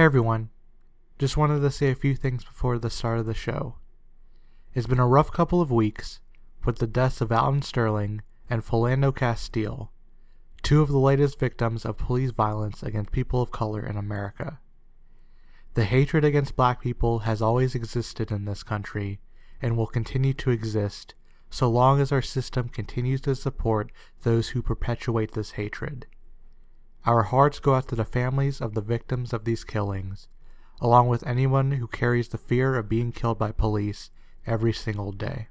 Hey everyone. Just wanted to say a few things before the start of the show. It's been a rough couple of weeks with the deaths of Alton Sterling and Philando Castile, two of the latest victims of police violence against people of color in America. The hatred against black people has always existed in this country and will continue to exist so long as our system continues to support those who perpetuate this hatred. Our hearts go out to the families of the victims of these killings, along with anyone who carries the fear of being killed by police every single day.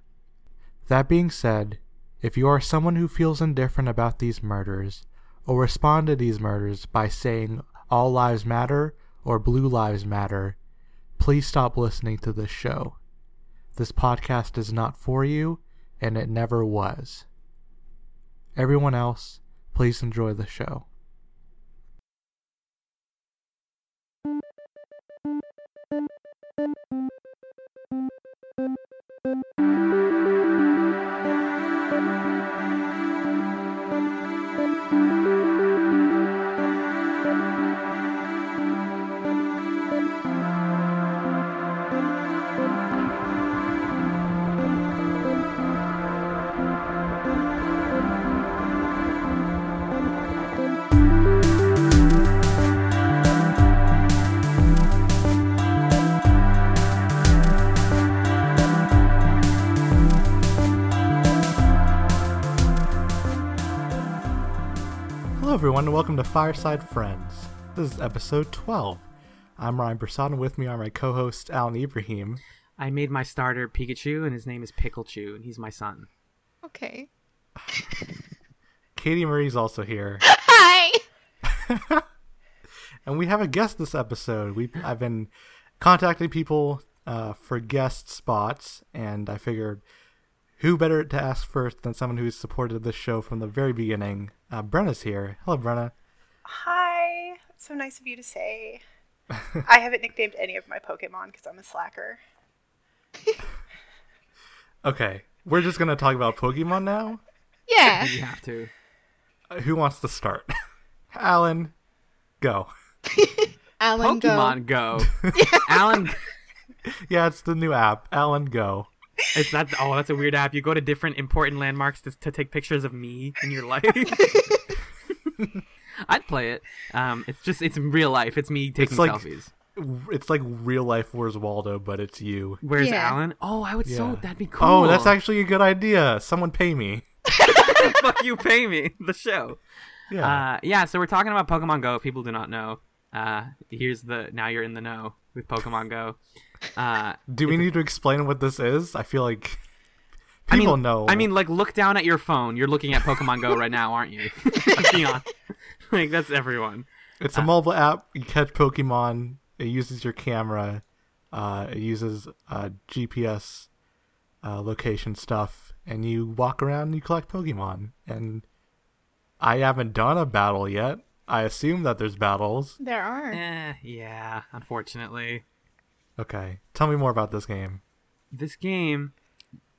That being said, if you are someone who feels indifferent about these murders, or respond to these murders by saying all lives matter or blue lives matter, please stop listening to this show. This podcast is not for you, and it never was. Everyone else, please enjoy the show. Everyone, and welcome to Fireside Friends. This is episode 12. I'm Ryan Brisson, and with me are my co host, Alan Ibrahim. I made my starter Pikachu, and his name is Pickle Chew, and he's my son. Okay. Katie Marie's also here. Hi. and we have a guest this episode. We I've been contacting people uh, for guest spots, and I figured who better to ask first than someone who's supported this show from the very beginning. Uh, Brenna's here. Hello, Brenna. Hi. So nice of you to say. I haven't nicknamed any of my Pokemon because I'm a slacker. Okay, we're just gonna talk about Pokemon now. Yeah. You have to. Uh, who wants to start? Alan, go. Alan, Pokemon Go. Alan, Yeah, it's the new app. Alan, go. It's that. Oh, that's a weird app. You go to different important landmarks to, to take pictures of me in your life. I'd play it. Um, it's just it's real life. It's me taking like- selfies. It's like real life Where's Waldo, but it's you. Where's Yeah. Alan? Oh, I would so Yeah. that'd be cool. Oh, that's actually a good idea. Someone pay me. fuck you pay me the show. Yeah. Uh, yeah, so we're talking about Pokemon Go. If people do not know, uh, here's the now you're in the know with Pokemon Go. Uh, Do we need to explain what this is? I feel like I people mean, know. I mean, like, look down at your phone. You're looking at Pokemon Go right now, aren't you? Let's be honest. Like, that's everyone. it's a mobile app. You catch Pokemon. It uses your camera. Uh, it uses uh, GPS uh, location stuff, and you walk around and you collect Pokemon. And I haven't done a battle yet. I assume that there's battles. There are. Eh, yeah, unfortunately. Okay, tell me more about this game. This game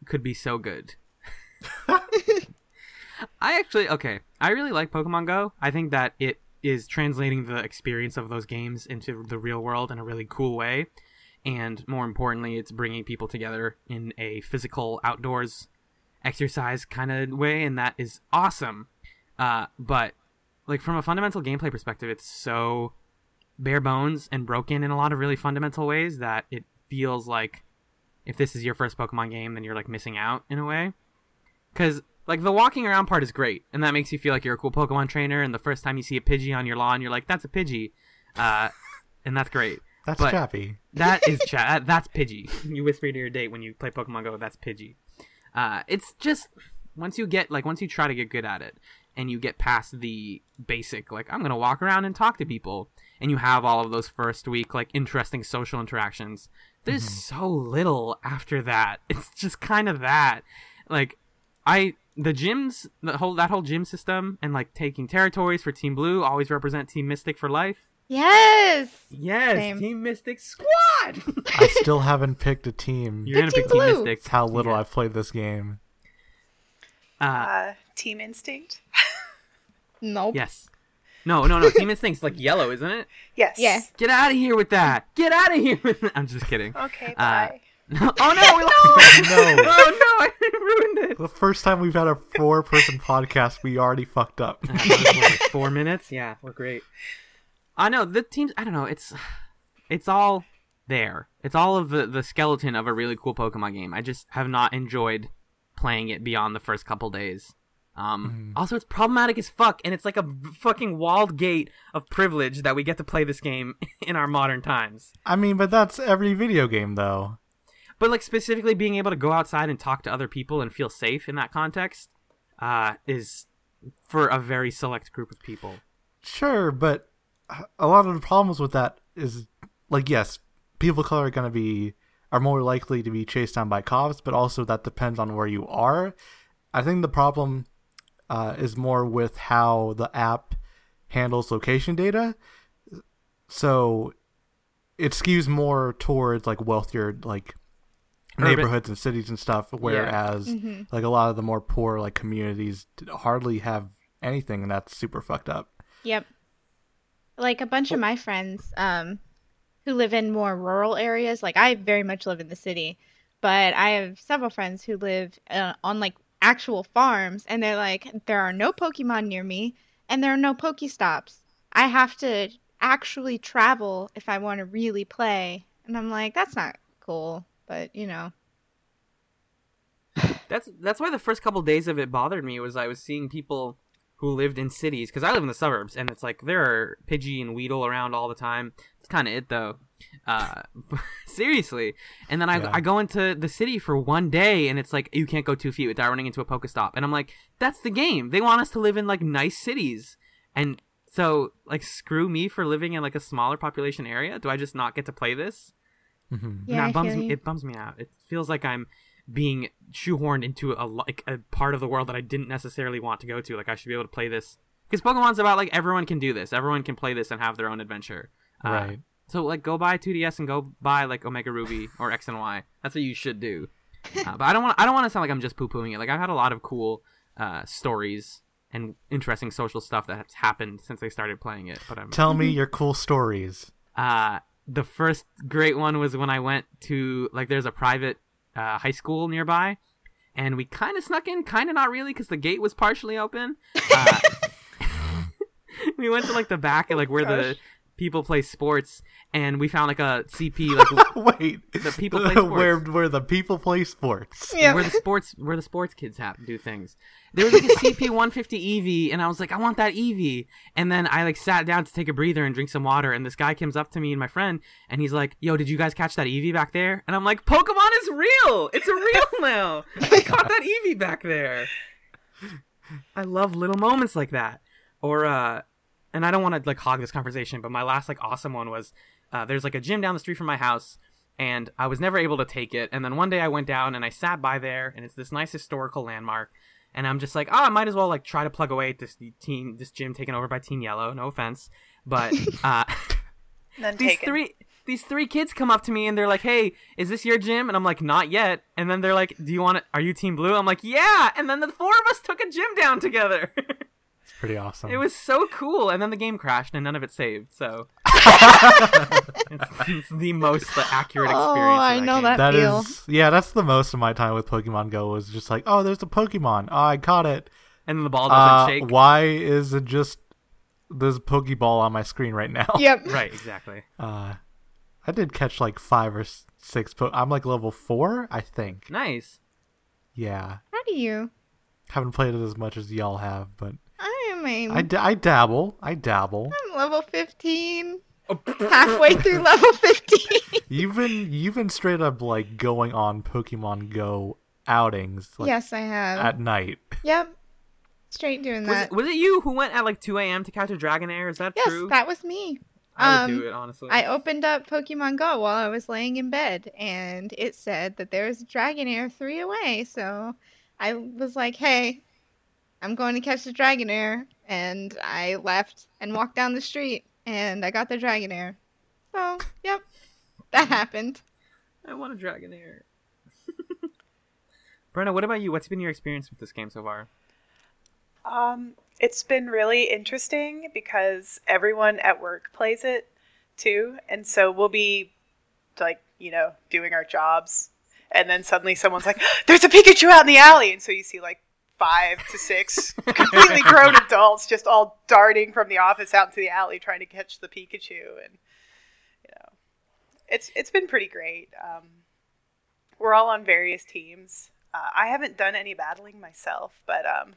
could be so good. I actually, okay, I really like Pokemon Go. I think that it is translating the experience of those games into the real world in a really cool way. And more importantly, it's bringing people together in a physical outdoors exercise kind of way, and that is awesome. Uh, but, like, from a fundamental gameplay perspective, it's so bare bones and broken in a lot of really fundamental ways that it feels like if this is your first Pokemon game, then you're like missing out in a way. Because like the walking around part is great, and that makes you feel like you're a cool Pokemon trainer. And the first time you see a Pidgey on your lawn, you're like, "That's a Pidgey," uh, and that's great. That's But- Chappy. That is Chappy. that, that's Pidgey. You whisper to your date when you play Pokemon Go. That's Pidgey. Uh, it's just once you get like once you try to get good at it, and you get past the basic like I'm gonna walk around and talk to people, and you have all of those first week like interesting social interactions. There's so little after that. It's just kind of that. Like I the gyms the whole that whole gym system and like taking territories for Team Blue always represent Team Mystic for life. Yes. Yes, Same. Team Mystic Squad. I still haven't picked a team. You're gonna Team pick Team Blue. Mystic. It's how little Yeah. I've played this game. Uh, Uh, Team Instinct. nope. yes. No, no, no. Team Instinct's like yellow, isn't it? Yes. Yes. Get out of here with that. Get out of here with that. I'm just kidding. Okay, Uh, bye. oh no, we lost. No. Oh no, I ruined it. The first time we've had a four person podcast, we already fucked up. Uh, what, like four minutes. Yeah, we're great. I know the teams. I don't know. It's it's all there. It's all of the the skeleton of a really cool Pokemon game. I just have not enjoyed playing it beyond the first couple days. Um, Also, it's problematic as fuck, and it's like a fucking walled gate of privilege that we get to play this game in our modern times. I mean, but that's every video game, though. But like specifically being able to go outside and talk to other people and feel safe in that context uh, is for a very select group of people. Sure, but a lot of the problems with that is, like, yes, people of color are going to be are more likely to be chased down by cops, but also that depends on where you are. I think the problem uh, is more with how the app handles location data. So it skews more towards like wealthier like Urban- neighborhoods and cities and stuff, whereas Mm-hmm. like a lot of the more poor like communities hardly have anything, and that's super fucked up. Yep. Like a bunch of my friends um, who live in more rural areas. Like I very much live in the city, but I have several friends who live uh, on like actual farms, and they're like, there are no Pokemon near me, and there are no Pokestops. I have to actually travel if I want to really play, and I'm like, that's not cool. But you know, That's that's why the first couple days of it bothered me was I was seeing people who lived in cities because I live in the suburbs and it's like there are Pidgey and Weedle around all the time. It's kind of it though. Uh, seriously. And then I, Yeah. I go into the city for one day and it's like you can't go two feet without running into a Pokestop. And I'm like, that's the game. They want us to live in like nice cities. And so like screw me for living in like a smaller population area. Do I just not get to play this? hmm yeah, Nah, it bums me. It bums me out. It feels like I'm being shoehorned into a like a part of the world that I didn't necessarily want to go to. Like I should be able to play this because Pokemon's about like everyone can do this. Everyone can play this and have their own adventure. Uh, Right. So like go buy 2DS and go buy like Omega Ruby or X and Y. That's what you should do. Uh, but I don't want. I don't want to sound like I'm just poo pooing it. Like I've had a lot of cool uh, stories and interesting social stuff that has happened since I started playing it. But I'm Tell me your cool stories. uh the first great one was when I went to like there's a private uh, high school nearby, and we kind of snuck in, kind of not really, because the gate was partially open. Uh, we went to like the back, like where the Gosh. People play sports, and we found like a CP like Wait, The people play sports. where where the people play sports. Yeah. where the sports where the sports kids have do things. There was like a CP 150 Eevee, and I was like, I want that Eevee. And then I like sat down to take a breather and drink some water, and this guy comes up to me and my friend, and he's like, Yo, did you guys catch that Eevee back there? And I'm like, Pokemon is real. It's a real now. I caught that Eevee back there. I love little moments like that. Or uh, and I don't want to like hog this conversation, but my last like awesome one was uh, there's like a gym down the street from my house and I was never able to take it. And then one day I went down and I sat by there, and it's this nice historical landmark. And I'm just like, oh, I might as well like try to plug away at this team, this gym taken over by Team Yellow. No offense, but uh, these taken. three these three kids come up to me and they're like, "Hey, is this your gym?" And I'm like, "Not yet." And then they're like, "Do you want it? Are you Team Blue?" I'm like, "Yeah." And then the four of us took a gym down together. It's pretty awesome. it was so cool. And then the game crashed and none of it saved. So it's, it's the most accurate experience. Oh, I of know game. that. That feel. is, yeah, that's the most of my time with Pokemon Go was just like, oh, there's a Pokemon. Oh, I caught it. And then the ball doesn't Uh, shake. why is it just this Pokeball on my screen right now? Yep. Right, exactly. Uh, I did catch like five or six. Po- I'm like level four, I think. Nice. Yeah, How do you? haven't played it as much as y'all have, but I am a. I, d- I dabble. I dabble. I'm level 15. Halfway through level 15. You've been you've been straight up like going on Pokemon Go outings like yes, I have. at night. Yep. Straight doing Was that. it, was it you who went at like 2 a.m. to catch a Dragonair? Is that yes, true? that was me. I would um, do it, honestly. I opened up Pokemon Go while I was laying in bed, and it said that there was a Dragonair three away. So I was like, "Hey, I'm going to catch the Dragonair," and I left and walked down the street, and I got the Dragonair. So, yep, that happened. I want a Dragonair. Brenna, what about you? What's been your experience with this game so far? Um, It's been really interesting because everyone at work plays it too. And so we'll be like, you know, doing our jobs. And then suddenly someone's like, there's a Pikachu out in the alley. And so you see like five to six completely grown adults just all darting from the office out into the alley trying to catch the Pikachu. And, you know, it's, it's been pretty great. Um, we're all on various teams. Uh, I haven't done any battling myself, but um,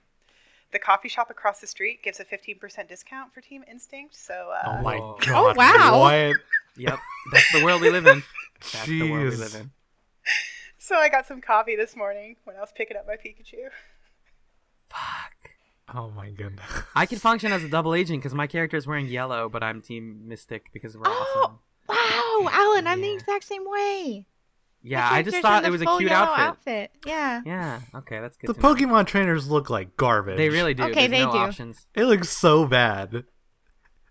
the coffee shop across the street gives a 15% discount for Team Instinct. So, uh, Oh my Whoa. god! wow. What? Yep, that's the world we live in. That's the world we live in. so I got some coffee this morning when I was picking up my Pikachu. Fuck. Oh my goodness. I can function as a double agent because my character is wearing yellow, but I'm Team Mystic because we're Oh. awesome. Wow, Alan, I'm the exact same way. Yeah, I just thought it was a cute yellow outfit. Yeah. Yeah, okay, that's good. The to know. Pokemon trainers look like garbage. They really do. Okay, There's they no do. options. It looks so bad.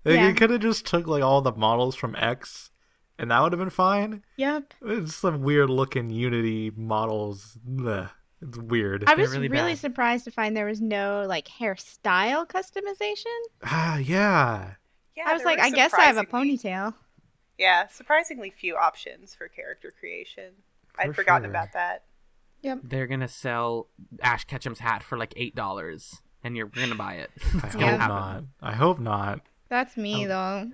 Like, Yeah. You could have just took like all the models from X, and that would have been fine. Yep. It's some weird looking Unity models. Blech. It's weird. I They're was really really, surprised to find there was no like hairstyle customization. ah, yeah. Yeah, I was like, I guess I have a ponytail. Yeah, surprisingly few options for character creation. For I'd forgotten sure. about that. Yep. They're gonna sell Ash Ketchum's hat for like eight dollars, and you're gonna buy it. I hope happen. not. I hope not. That's me Oh. though.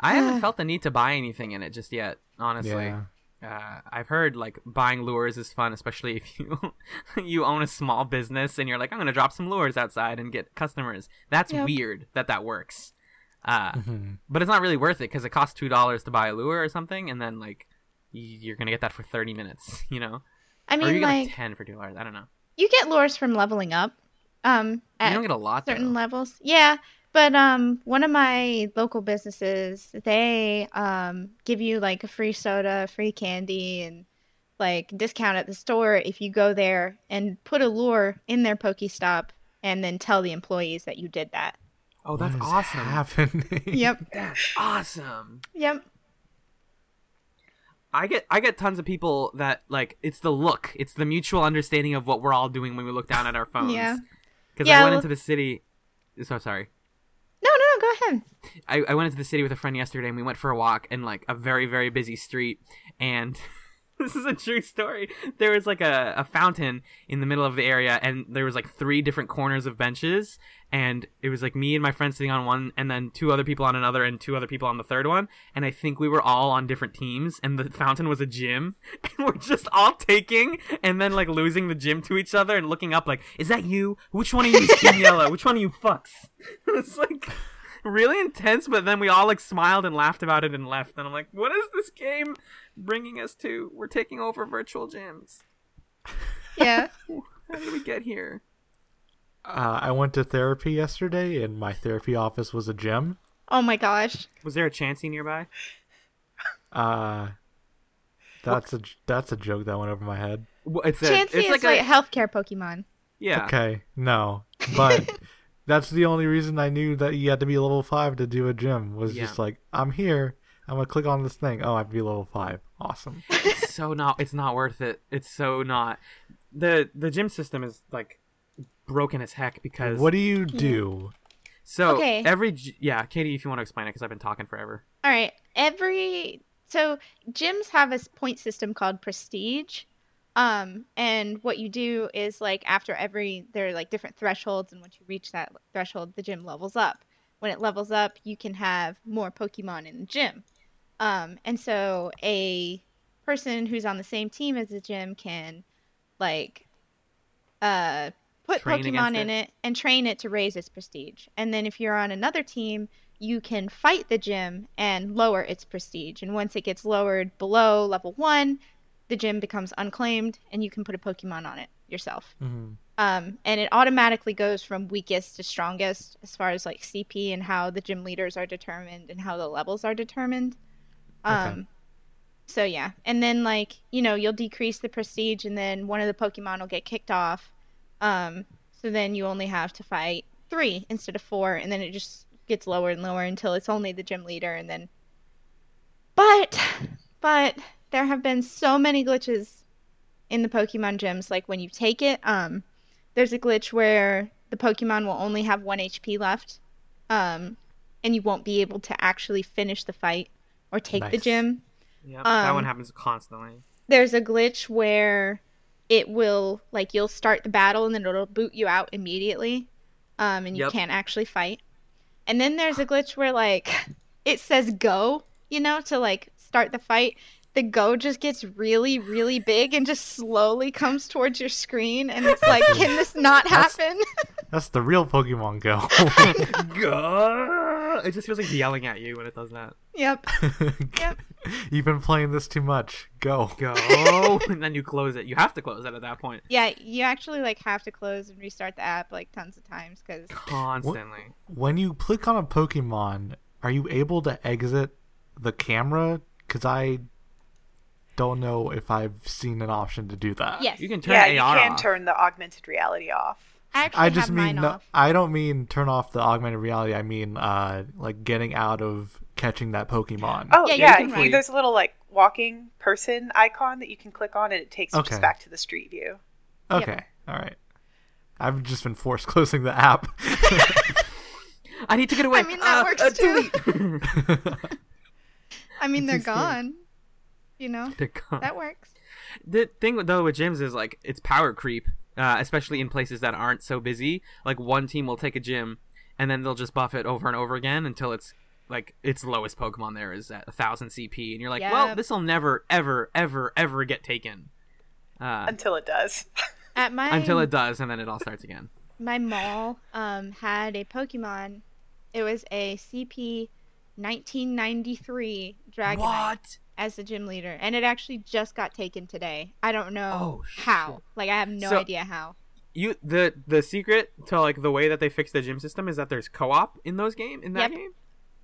I haven't felt the need to buy anything in it just yet. Honestly, Yeah. Uh, I've heard like buying lures is fun, especially if you you own a small business and you're like, I'm gonna drop some lures outside and get customers. That's Yep. weird that that works. Uh, Mhm. but it's not really worth it because it costs two dollars to buy a lure or something, and then like you're gonna get that for thirty minutes, you know, I or you mean, get like like ten for two dollars. I don't know. you get lures from leveling up. Um, You don't get a lot certain though. levels. Yeah, but um, one of my local businesses, they um give you like a free soda, free candy, and like discount at the store if you go there and put a lure in their Pokestop and then tell the employees that you did that. oh, that's What is awesome. Happening. Yep. That's awesome. Yep. I get I get tons of people that like it's the look, it's the mutual understanding of what we're all doing when we look down at our phones. Yeah. Because Yeah, I went well- into the city. So sorry. No, no, no. Go ahead. I, I went into the city with a friend yesterday and we went for a walk in like a very very busy street and this is a true story there was like a, a fountain in the middle of the area and there was like three different corners of benches and it was like me and my friend sitting on one and then two other people on another and two other people on the third one and i think we were all on different teams and the fountain was a gym and we're just all taking and then like losing the gym to each other and looking up like is that you which one of you is team yellow which one of you fucks it's like really intense, but then we all like smiled and laughed about it and left. And I'm like, what is this game bringing us to? We're taking over virtual gyms. Yeah. How did we get here? Uh, I went to therapy yesterday, and my therapy office was a gym. oh my gosh. Was there a Chansey nearby? Uh, that's a that's a joke that went over my head. Well, It's a, Chansey it's is like, like, a healthcare Pokemon. yeah. Okay, no, but that's the only reason I knew that you had to be level five to do a gym. Was Yeah. just like I'm here. I'm gonna click on this thing. Oh, I have to be level five. Awesome. It's so not. It's not worth it. It's so not. the The gym system is like broken as heck because What do you do? so Okay. every g- yeah, Katie, if you want to explain it because I've been talking forever. All right. Every so gyms have a s- point system called prestige. Um, and what you do is like after every there are like different thresholds, and once you reach that threshold, the gym levels up. When it levels up, you can have more Pokemon in the gym. Um, and so a person who's on the same team as the gym can like uh put Train Pokemon in it. it and train it to raise its prestige. And then if you're on another team, you can fight the gym and lower its prestige. And once it gets lowered below level one, the gym becomes unclaimed and you can put a Pokemon on it yourself. Mhm. Um, and it automatically goes from weakest to strongest as far as like CP and how the gym leaders are determined and how the levels are determined. Um, Okay. so yeah, and then like you know you'll decrease the prestige, and then one of the Pokemon will get kicked off. Um, so then you only have to fight three instead of four, and then it just gets lower and lower until it's only the gym leader, and then. But, but there have been so many glitches in the Pokemon gyms. Like when you take it, um, there's a glitch where the Pokemon will only have one HP left, um, and you won't be able to actually finish the fight or take the Nice. gym. Yep, that Um, one happens constantly. There's a glitch where it will like you'll start the battle and then it'll boot you out immediately, um, and you Yep. can't actually fight. And then there's a glitch where like it says go, you know, to like start the fight. The go just gets really, really big and just slowly comes towards your screen, and it's like, can this not That's- happen? That's the real Pokemon Go. Go! It just feels like yelling at you when it does that. yep. Yep. You've been playing this too much. Go. Go, and then you close it. You have to close it at that point Yeah, you actually like have to close and restart the app like tons of times because constantly. When you click on a Pokemon, are you able to exit the camera? Because I don't know if I've seen an option to do that. yes, You can turn yeah, AR you can off. turn the augmented reality off. I actually I just have mean mine no. I don't mean turn off the augmented reality. I mean uh like getting out of catching that Pokemon. Oh Yeah, you yeah, you- flee. there's a little like walking person icon that you can click on, and it takes you just back to the street view. okay. All right. I've just been forced closing the app. I need to get away. I mean, that Uh, works uh, too. I mean, they're gone. You know, They're gone. that works. the thing though with gyms is like it's power creep, uh, especially in places that aren't so busy. Like one team will take a gym, and then they'll just buff it over and over again until it's like its lowest Pokemon there is at a thousand CP, and you're like, well, this will never, ever, ever, ever get taken. Uh, Until it does. At my until it does, and then it all starts again. my mall um had a Pokemon. It was a CP 1993 Dragonite What? As the gym leader, and it actually just got taken today. I don't know Oh, how. shit. Like I have no So- idea how. You the the secret to like the way that they fix the gym system is that there's co-op in those game in that Yep. game.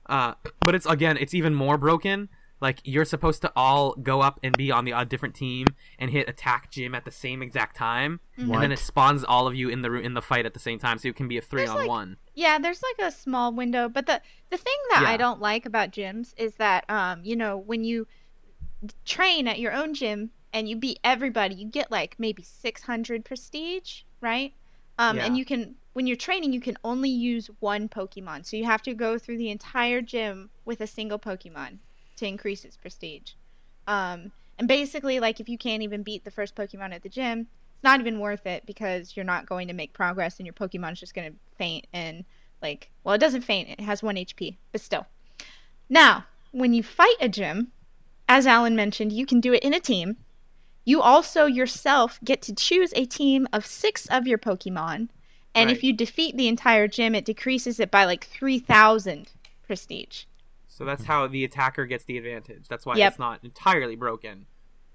Uh, but it's again, it's even more broken. Like you're supposed to all go up and be on the a different team and hit attack gym at the same exact time, and then it spawns all of you in the in the fight at the same time, so it can be a three There's, on like- one. Yeah, there's like a small window, but the the thing that I don't like about gyms is that um, you know, when you train at your own gym and you beat everybody, you get like maybe 600 prestige, right? Um, and you can when you're training, you can only use one Pokemon. So you have to go through the entire gym with a single Pokemon to increase its prestige. Um, and basically like if you can't even beat the first Pokemon at the gym, it's not even worth it because you're not going to make progress and your Pokemon's just going to faint and like well it doesn't faint it has 1 HP but still. Now when you fight a gym as Alan mentioned you can do it in a team. You also yourself get to choose a team of 6 of your Pokemon and if you defeat the entire gym it decreases it by like 3000 prestige So that's how the attacker gets the advantage. That's why Yep. it's not entirely broken.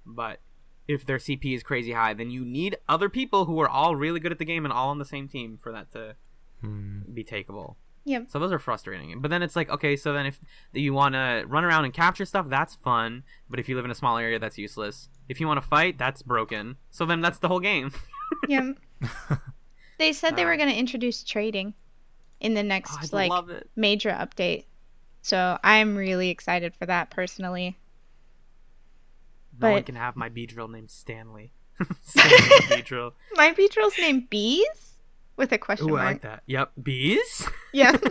But if their CP is crazy high, then you need other people who are all really good at the game and all on the same team for that to Hmm. be takeable. Yep. So those are frustrating. But then it's like, okay, so then if you want to run around and capture stuff, that's fun. But if you live in a small area, that's useless. If you want to fight, that's broken. So then that's the whole game. yeah they said they Uh, were going to introduce trading in the next I'd like love it. major update. So I'm really excited for that personally. No one can have my Beedrill named Stanley. Stanley Beedrill. My Beedrill's named Bees with a question Ooh, I like that. Yep, bees. Yeah.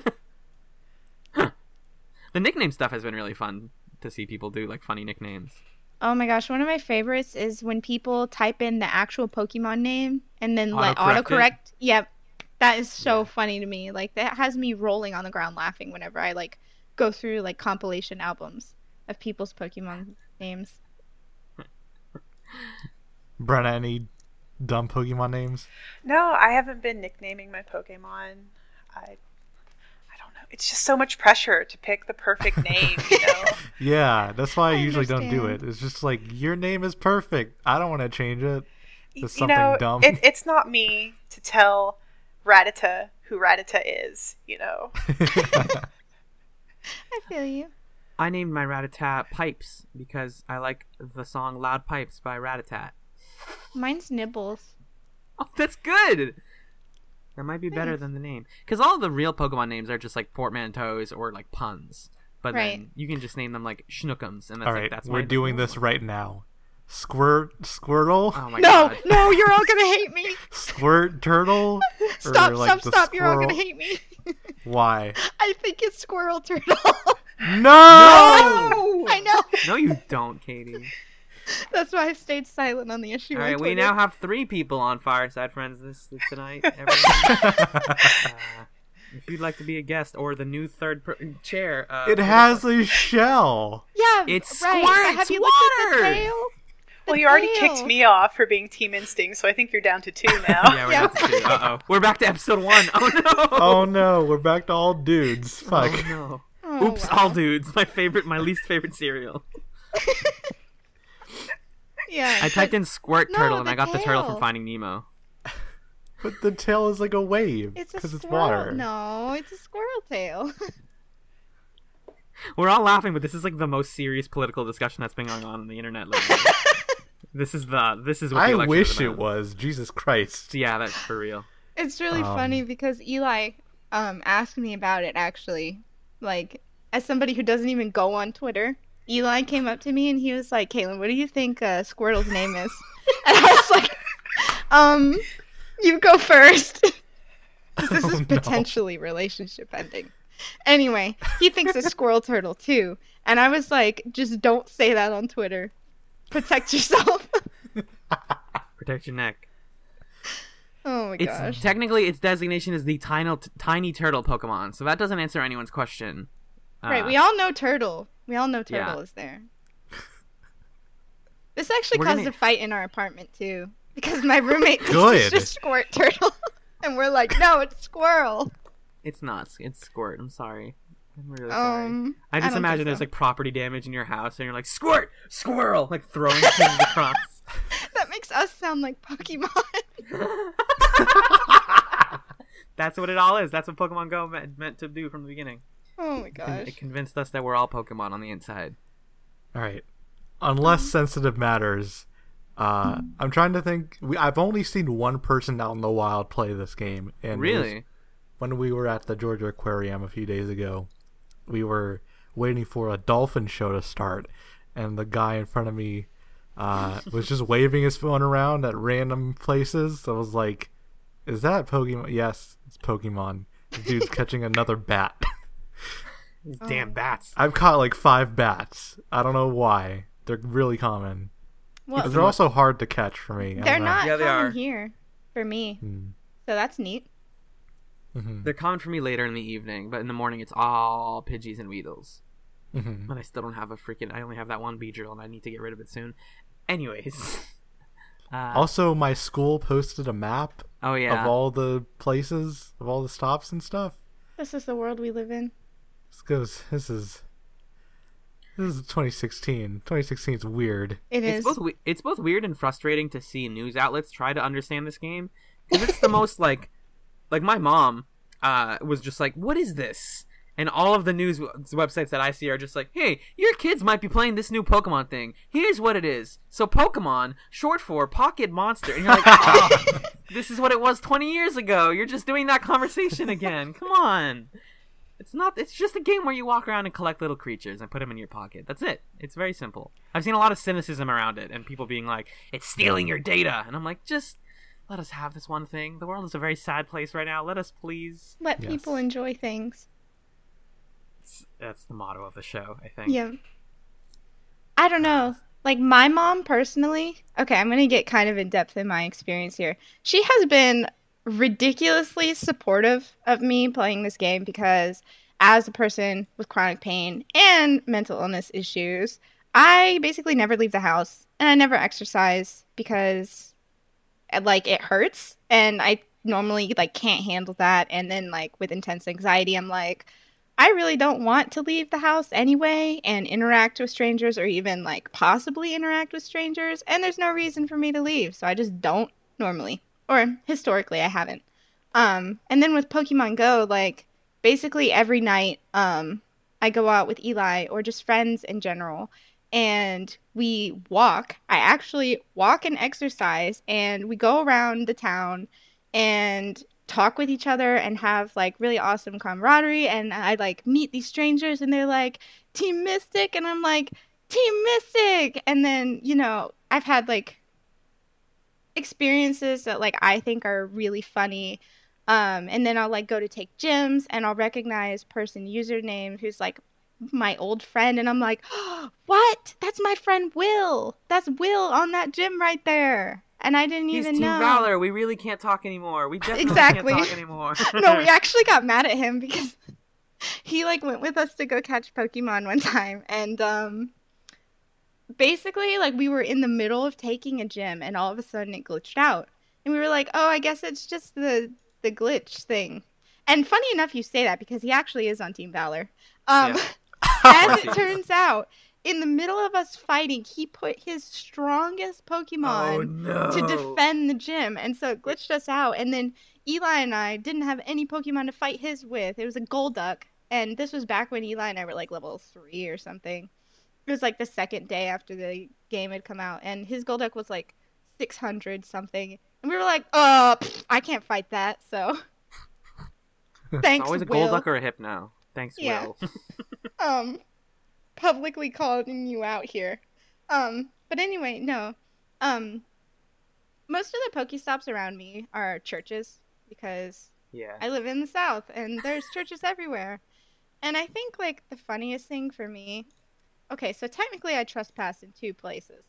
The nickname stuff has been really fun to see people do like funny nicknames. oh my gosh, one of my favorites is when people type in the actual Pokemon name and then let Autocorrect it? autocorrect. Yep. That is so Yeah. funny to me. Like that has me rolling on the ground laughing whenever I like go through like compilation albums of people's Pokemon names. Brenna, any dumb Pokemon names? No, I haven't been nicknaming my Pokemon. I I don't know. It's just so much pressure to pick the perfect name, you know. Yeah, that's why I, I usually don't do it. It's just like your name is perfect. I don't want to change it. Y- Just you something know, dumb. It, it's not me to tell Rattata who Rattata is, you know. I feel you. I named my Rattata Pipes because I like the song Loud Pipes by Ratatat. Mine's Nibbles. Oh, that's good. That might be better than the name. Because all the real Pokemon names are just like portmanteaus or like puns. But Right. then you can just name them like Schnookums, and that's All like right, that's we're my- doing this right now. Squirt Squirtle? Oh my no, god. no, you're all gonna hate me. Squirt Turtle? Stop, like, stop, the stop! You're all gonna hate me. Why? I think it's Squirrel Turtle. No! I know. No, you don't, Katie. That's why I stayed silent on the issue. All right, we now have three people on Fireside Friends this tonight. Uh, if you'd like to be a guest or the new third per- chair, uh, it has a shell. Yeah, It's right. squirts Have you looked at the tail? Well, you already tail. kicked me off for being Team Instinct, so I think you're down to two now. Yeah, we're Yeah. down to two. Uh oh, we're back to episode one. Oh no. Oh no, we're back to all dudes. Fuck. Oh, no. Oh, Oops, wow. all dudes. My favorite, my least favorite cereal. Yeah. I typed in squirt No, turtle and I got the turtle from. Finding Nemo. But the tail is like a wave It's a because it's squirrel. water. No, it's a squirrel tail. We're all laughing, but this is like the most serious political discussion that's been going on on the internet lately. This is the this is what I election wish is it was. Jesus Christ. Yeah, that's for real. It's really Um, funny because Eli um asked me about it actually. Like as somebody who doesn't even go on Twitter, Eli came up to me and he was like, "Caitlin, what do you think uh, Squirtle's name is?" and I was like, "Um, you go first. this Oh, is no. potentially relationship ending." Anyway, he thinks it's Squirrel Turtle too, and I was like, "Just don't say that on Twitter. Protect yourself." Protect your neck. oh my It's gosh. technically its designation is the tiny tiny turtle Pokemon, so that doesn't answer anyone's question. Right, Uh, we all know Turtle. We all know yeah. Turtle is there. This actually We're caused gonna- a fight in our apartment too, because my roommate thinks it's just Squirt Turtle, and we're like, no, it's Squirrel. It's not. It's Squirt. I'm sorry. I'm really sorry. Um, I just don't imagine there's so. like property damage in your house, and you're like squirt, squirrel, like throwing things across. that makes us sound like Pokemon. That's what it all is. That's what Pokemon Go meant, meant to do from the beginning. oh my It gosh. it convinced us that we're all Pokemon on the inside. All right. Unless sensitive matters, uh, I'm trying to think. We, I've only seen one person out in the wild play this game, and really? when we were at the Georgia Aquarium a few days ago, we were waiting for a dolphin show to start, and the guy in front of me uh, was just waving his phone around at random places. I was like, "Is that Pokemon?" Yes, it's Pokemon. The dude's catching another bat. Oh. damn bats. I've caught like five bats. I don't know why. They're really common. well, But they're also hard to catch for me. I they're don't know. not Yeah, they common are. here for me, Hmm. so that's neat. Mhm. They're common for me later in the evening, but in the morning it's all Pidgeys and Weedles. Mhm. But I still don't have a freaking. I only have that one Beedrill, and I need to get rid of it soon. Anyways. Uh, Also, my school posted a map oh yeah. of all the places, of all the stops and stuff. This is the world we live in. This goes. This is. This is 2016. 2016 is weird. It it's both we- it's both weird and frustrating to see news outlets try to understand this game because it's the most like like my mom uh was just like what is this and all of the news websites that I see are just like hey your kids might be playing this new Pokemon thing here's what it is so Pokemon short for Pocket Monster and you're like oh, this is what it was 20 years ago you're just doing that conversation again come on it's not. It's just a game where you walk around and collect little creatures and put them in your pocket. That's it. It's very simple. I've seen a lot of cynicism around it and people being like, "It's stealing your data," and I'm like, just let us have this one thing. The world is a very sad place right now. Let us please. Let Yes. people enjoy things. It's- That's the motto of the show, I think. Yeah. I don't know. Like my mom personally, okay, I'm going to get kind of in depth in my experience here. She has been ridiculously supportive of me playing this game because as a person with chronic pain and mental illness issues, I basically never leave the house and I never exercise because uh, like it hurts and I normally like can't handle that and then like with intense anxiety I'm like I really don't want to leave the house anyway and interact with strangers or even like possibly interact with strangers. And there's no reason for me to leave. So I just don't normally. Or historically, I haven't. Um, and then with Pokemon Go, like basically every night, um, I go out with Eli or just friends in general and we walk. I actually walk and exercise and we go around the town and talk with each other and have like really awesome camaraderie and I like meet these strangers and they're like Team Mystic and I'm like Team Mystic and then, you know, I've had like experiences that like I think are really funny. Um, and then I'll like go to take gyms and I'll recognize person username who's like my old friend and I'm like, oh, "What? That's my friend Will. That's Will on that gym right there." And I didn't He's even Team know. Valor. We really can't talk anymore. We definitely Exactly. can't talk anymore. no, we actually got mad at him because he like went with us to go catch Pokemon one time and um basically like we were in the middle of taking a gym and all of a sudden it glitched out. And we were like, "Oh, I guess it's just the the glitch thing." And funny enough you say that because he actually is on Team Valor. Um Yeah. as it turns out, in the middle of us fighting, he put his strongest Pokemon oh no. to defend the gym, and so it glitched us out. And then Eli and I didn't have any Pokemon to fight his with. It was a Golduck, and this was back when Eli and I were like level three or something. It was like the second day after the game had come out, and his Golduck was like six hundred something, and we were like, "Uh, pfft, I can't fight that." So It's thanks, always a Will. Golduck or a Hypno. Thanks, Yeah. Will. um publicly calling you out here. Um but anyway, no. Um most of the Pokestops around me are churches because yeah. I live in the south and there's churches everywhere. And I think like the funniest thing for me Okay, so technically I trespassed in two places,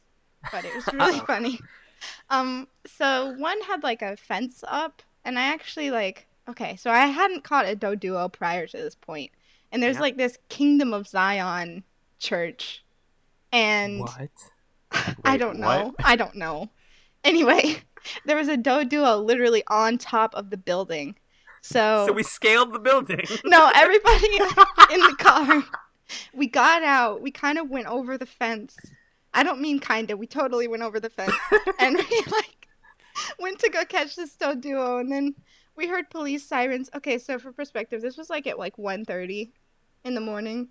but it was really funny. Um so one had like a fence up and I actually like okay, so I hadn't caught a Doduo prior to this point. And there's Yeah. like this Kingdom of Zion church. And What? I don't what? know. I don't know. Anyway, there was a Doduo literally on top of the building. So, So we scaled the building. no, everybody in the car. We got out. We kind of went over the fence. I don't mean kind of. We totally went over the fence, and we like went to go catch this Doduo, and then we heard police sirens. Okay, so for perspective, this was like at like 1.30 in the morning.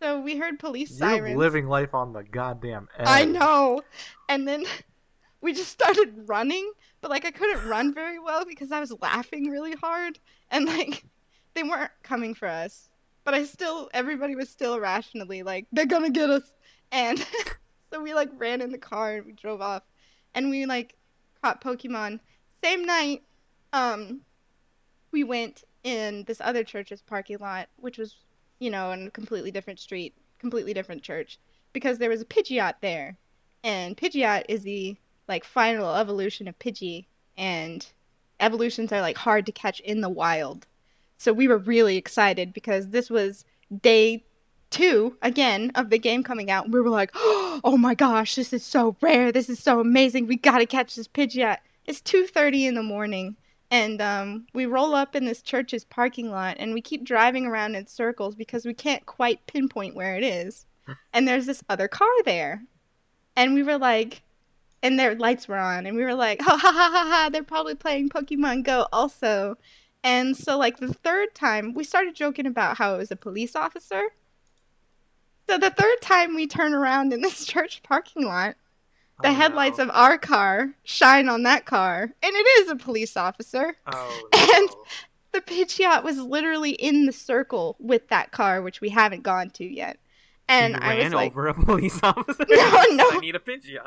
So we heard police You're sirens. living life on the goddamn edge. I know. And then we just started running, but like I couldn't run very well because I was laughing really hard and like they weren't coming for us. But I still everybody was still irrationally like they're going to get us. And so we like ran in the car and we drove off and we like caught Pokemon. Same night um we went in this other church's parking lot, which was, you know, in a completely different street, completely different church because there was a Pidgeot there, and Pidgeot is the like final evolution of Pidgey, and evolutions are like hard to catch in the wild. So we were really excited because this was day two again of the game coming out. We were like, "Oh my gosh, this is so rare! This is so amazing! We gotta catch this Pidgeot!" It's two thirty in the morning, and um, we roll up in this church's parking lot, and we keep driving around in circles because we can't quite pinpoint where it is and there's this other car there. And we were like, and their lights were on, and we were like, ha ha ha ha ha, they're probably playing Pokemon Go also. And so, like, the third time, we started joking about how it was a police officer. So, the third time we turn around in this church parking lot, the Oh, headlights no. of our car shine on that car, and it is a police officer. Oh, and- no. The Pidgeot was literally in the circle with that car, which we haven't gone to yet. And you I ran was like, over a police officer. No, no. I need a Pidgeot.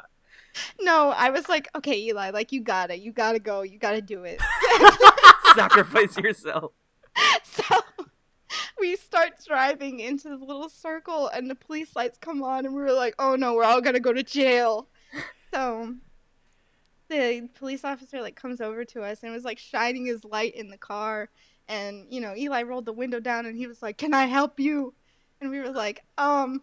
No, I was like, okay, Eli, like you gotta, you gotta go, you gotta do it. Sacrifice yourself. so we start driving into the little circle, and the police lights come on, and we were like, oh no, we're all gonna go to jail. So the police officer like comes over to us and was like shining his light in the car, and you know, Eli rolled the window down, and he was like, can I help you? And we were like, um.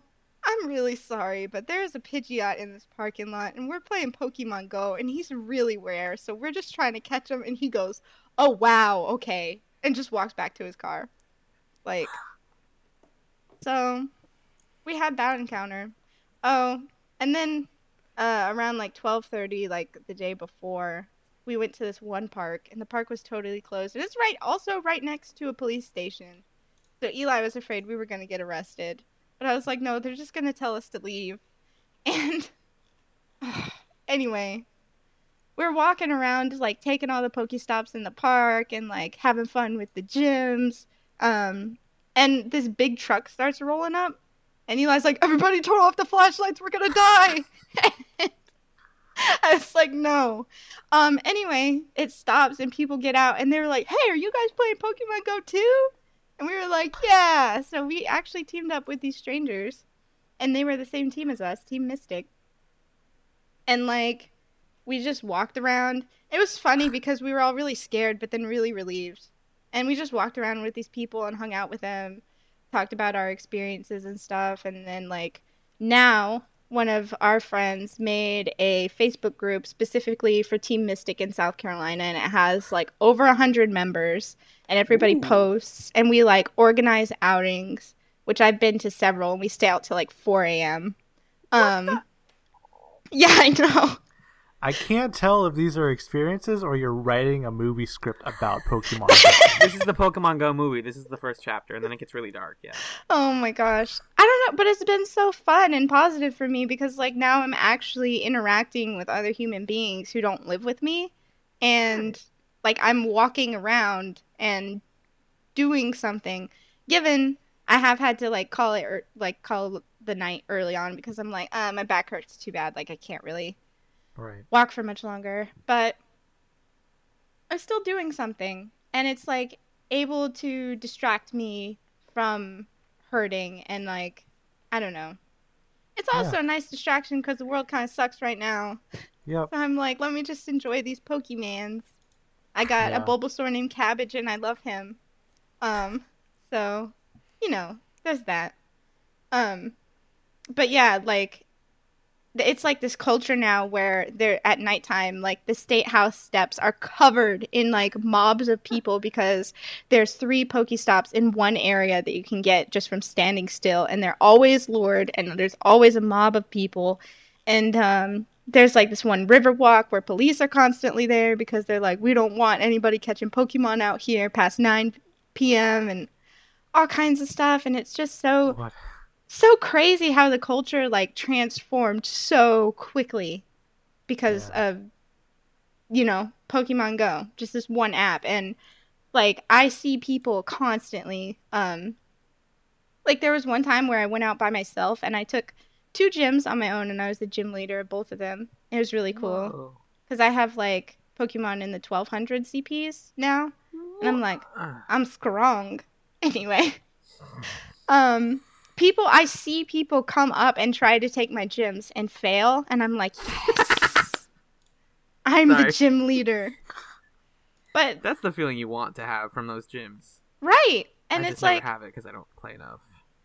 I'm really sorry, but there's a Pidgeot in this parking lot, and we're playing Pokemon Go, and he's really rare, so we're just trying to catch him. And he goes, "Oh wow, okay," and just walks back to his car. Like, so we had that encounter. Oh, and then uh, around like twelve thirty, like the day before, we went to this one park, and the park was totally closed. And it's right, also right next to a police station. So Eli was afraid we were gonna get arrested, but I was like, no, they're just gonna tell us to leave. And anyway, we're walking around, like taking all the Pokestops in the park and like having fun with the gyms. Um, and this big truck starts rolling up, and Eli's like, "Everybody, turn off the flashlights. We're gonna die." I was like, no. Um. Anyway, it stops and people get out and they're like, "Hey, are you guys playing Pokemon Go too?" And we were like, "Yeah." So we actually teamed up with these strangers, and they were the same team as us, Team Mystic. And like, we just walked around. It was funny because we were all really scared, but then really relieved. And we just walked around with these people and hung out with them, talked about our experiences and stuff. And then like now one of our friends made a Facebook group specifically for Team Mystic in South Carolina, and it has like over a hundred members, and everybody Ooh. posts, and we like organize outings, which I've been to several, and we stay out till like four a.m. Um, yeah, I know. I can't tell if these are experiences or you're writing a movie script about Pokemon. Go. this is the Pokemon Go movie. This is the first chapter, and then it gets really dark. Yeah. Oh my gosh. I don't know, but it's been so fun and positive for me because like now I'm actually interacting with other human beings who don't live with me and like I'm walking around and doing something. Given I have had to like call it or like call the night early on because I'm like, uh, my back hurts too bad. Like I can't really right. walk for much longer, but I'm still doing something. And it's like able to distract me from hurting and like, I don't know. It's also Yeah. a nice distraction because the world kind of sucks right now. Yep. So I'm like, let me just enjoy these Pokemans. I got Yeah. a Bulbasaur named Cabbage and I love him. Um, so, you know, there's that. Um, but yeah, like, it's like this culture now where they're at nighttime, like the state house steps are covered in like mobs of people because there's three Pokestops in one area that you can get just from standing still, and they're always lured, and there's always a mob of people, and um, there's like this one river walk where police are constantly there because they're like, we don't want anybody catching Pokemon out here past 9 p.m. and all kinds of stuff, and it's just so What? So crazy how the culture like transformed so quickly because Yeah. of you know Pokemon Go, just this one app and like I see people constantly um like there was one time where I went out by myself and I took two gyms on my own and I was the gym leader of both of them. It was really cool cuz I have like Pokemon in the 1200 CPs now and I'm like. I'm strong. Anyway, um, people I see people come up and try to take my gyms and fail, and I'm like, yes, I'm the gym leader. But That's the feeling you want to have from those gyms. right, and I it's like, have it because I don't play enough.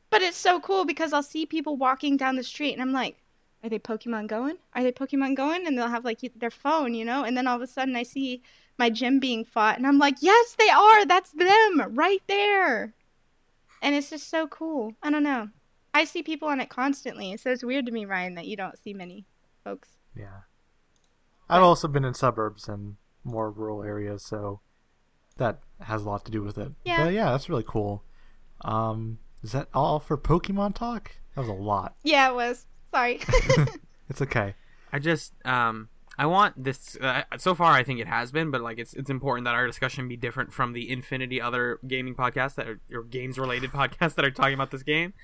but it's so cool because I'll see people walking down the street, and I'm like. Are they Pokemon going? Are they Pokemon going? And they'll have like their phone, you know? And then all of a sudden I see my gym being fought, and I'm like, yes, they are. That's them right there. And it's just so cool. I don't know. I see people on it constantly, so it's weird to me, Ryan, that you don't see many folks. Yeah. I've also been in suburbs and more rural areas, so that has a lot to do with it. Yeah. But yeah, that's really cool. Um, is that all for Pokemon talk? That was a lot. Yeah, it was. Sorry. It's okay. I just um I want this. Uh, so far, I think it has been, but like it's it's important that our discussion be different from the infinity other gaming podcasts that are or games related podcasts that are talking about this game.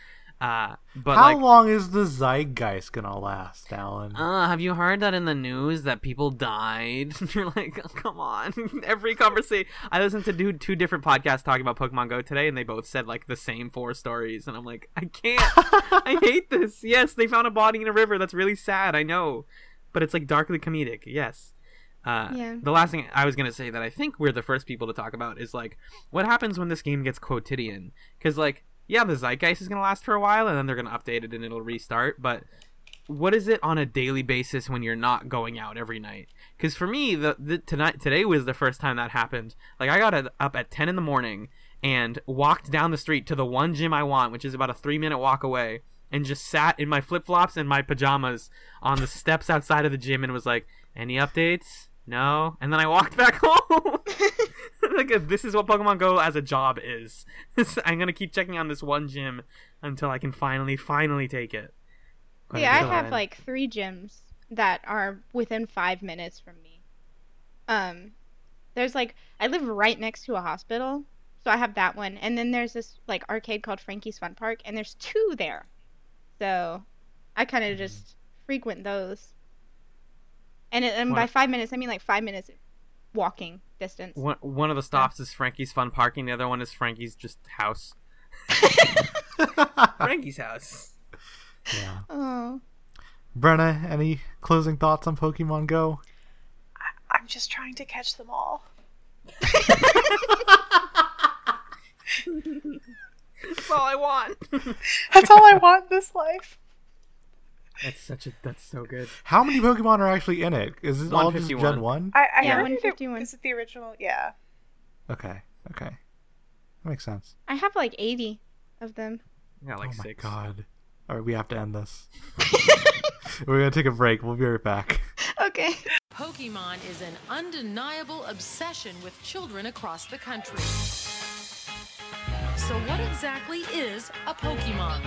Uh, but How like, long is the zeitgeist gonna last, Alan? uh, have you heard that in the news that people died? You're like, oh, come on. Every conversation, I listened to two, two different podcasts talking about Pokemon Go today, and they both said like the same four stories, and I'm like, I can't. I hate this. Yes, they found a body in a river. That's really sad. I know, but it's like darkly comedic. Yes. Uh, Yeah. The last thing I was gonna say that I think we're the first people to talk about is like what happens when this game gets quotidian. Because like yeah, the zeitgeist is gonna last for a while, and then they're gonna update it and it'll restart. But what is it on a daily basis when you're not going out every night? Because for me, the, the tonight today was the first time that happened. Like I got up at ten in the morning and walked down the street to the one gym I want, which is about a three minute walk away, and just sat in my flip flops and my pajamas on the steps outside of the gym and was like, "Any updates? No." And then I walked back home. like this is what Pokemon Go as a job is. I'm gonna keep checking on this one gym until I can finally, finally take it. But yeah, I have like three gyms that are within five minutes from me. Um, there's like I live right next to a hospital, so I have that one, and then there's this like arcade called Frankie's Fun Park, and there's two there. So I kind of Mm-hmm. just frequent those. And, it, and What- by five minutes, I mean like five minutes walking distance. One one of the stops is Frankie's Fun Parking. The other one is Frankie's just house. Frankie's house. Yeah. Oh. Brenna, any closing thoughts on Pokemon Go? I'm just trying to catch them all. That's all I want. That's all I want in this life. that's such a. That's so good. How many Pokemon are actually in it? Is it all just 151. Gen 1? I, I Yeah, heard 151. it, is it the original? Yeah. Okay, okay. That makes sense. I have like 80 of them. Yeah, like oh my god. Alright, we have to end this. We're gonna take a break. We'll be right back. Okay. Pokemon is an undeniable obsession with children across the country. So, what exactly is a Pokemon?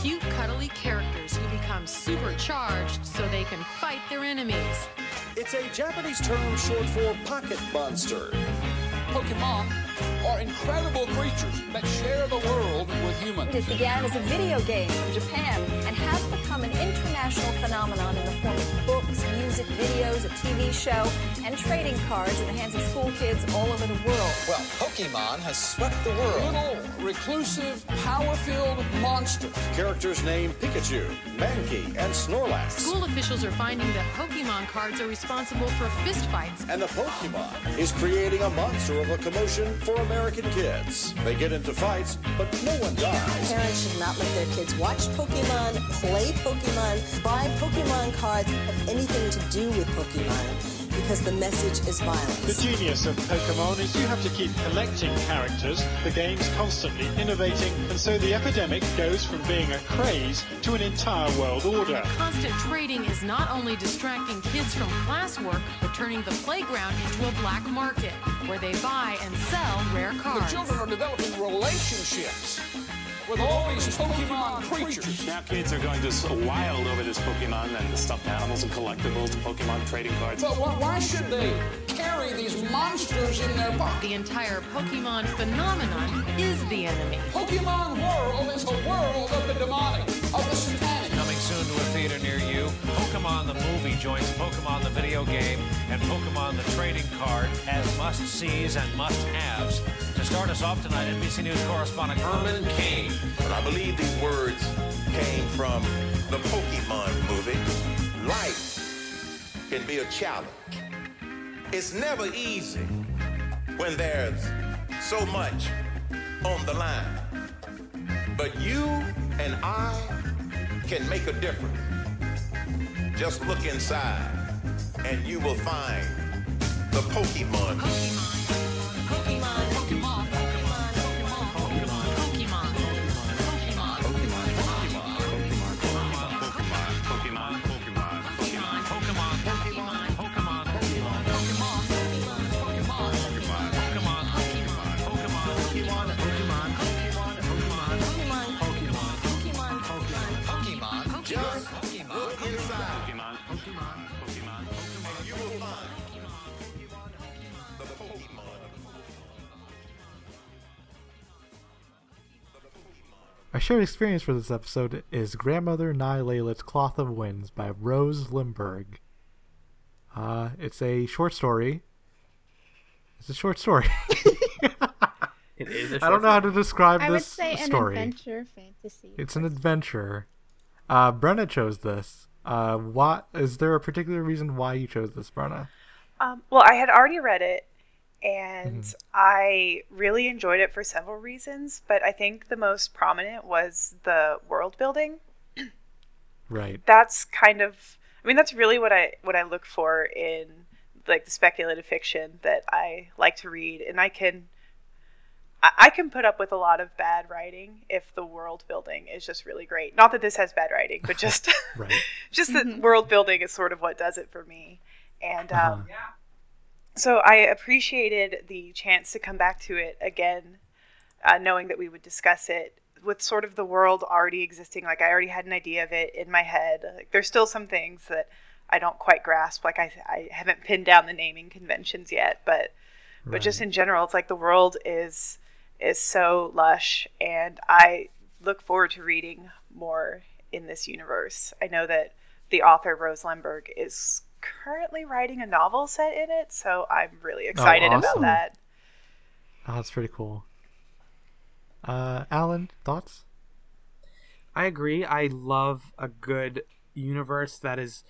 Cute, cuddly characters who become supercharged so they can fight their enemies. It's a Japanese term short for pocket monster. Pokemon are incredible creatures that share the world with humans. It began as a video game from Japan and has become an international phenomenon in the form of books, music, videos, a TV show, and trading cards in the hands of school kids all over the world. Well, Pokemon has swept the world. Little, reclusive, power-filled monsters. Characters named Pikachu, Mankey, and Snorlax. School officials are finding that Pokemon cards are responsible for fistfights And the Pokemon is creating a monster of a commotion for American kids. They get into fights, but no one dies. Parents should not let their kids watch Pokemon, play Pokemon, buy Pokemon cards, have anything to do with Pokemon, because the message is violent. The genius of Pokemon is you have to keep collecting characters, the game's constantly innovating, and so the epidemic goes from being a craze to an entire world order. Constant trading is not only distracting kids from classwork, but turning the playground into a black market where they buy and sell rare cards. The children are developing relationships with all these Pokemon creatures. Now kids are going just wild over this Pokemon and the stuffed animals and collectibles, Pokemon trading cards. But wh- why should they carry these monsters in their pocket? The entire Pokemon phenomenon is the enemy. Pokemon world is a world of the demonic, of the satanic. Coming soon to a theater near you, Pokemon the movie joins Pokemon the video game and Pokemon the trading card as must-sees and must-haves. To start us off tonight, NBC News correspondent Herman Cain. But I believe these words came from the Pokemon movie. Life can be a challenge. It's never easy when there's so much on the line. But you and I can make a difference. Just look inside and you will find the Pokemon. Pokemon, Our shared experience for this episode is Grandmother nai-Leylit's Cloth of Winds by Rose Lemberg. Uh, it's a short story. It's a short story. It is. A I don't know how to describe I would this say an adventure fantasy. It's an adventure. Uh, Brenna chose this. Uh, what is there a particular reason why you chose this, Brenna? Um, well, I had already read it, and I really enjoyed it for several reasons. But I think the most prominent was the world building. Right. That's kind of, I mean, that's really what I what I look for in like the speculative fiction that I like to read, and I can. I I can put up with a lot of bad writing if the world building is just really great. Not that this has bad writing, but just Right. just that world building is sort of what does it for me. And um, Uh-huh. So I appreciated the chance to come back to it again, uh, knowing that we would discuss it with sort of the world already existing. Like I already had an idea of it in my head. Like there's still some things that I don't quite grasp. Like I, I haven't pinned down the naming conventions yet, but but just in general, it's like the world is is so lush, and I look forward to reading more in this universe. I know that the author Rose Lemberg is currently writing a novel set in it, so I'm really excited about awesome. that. Oh, that's pretty cool. Uh, Alan, thoughts? I agree. I love a good universe that is,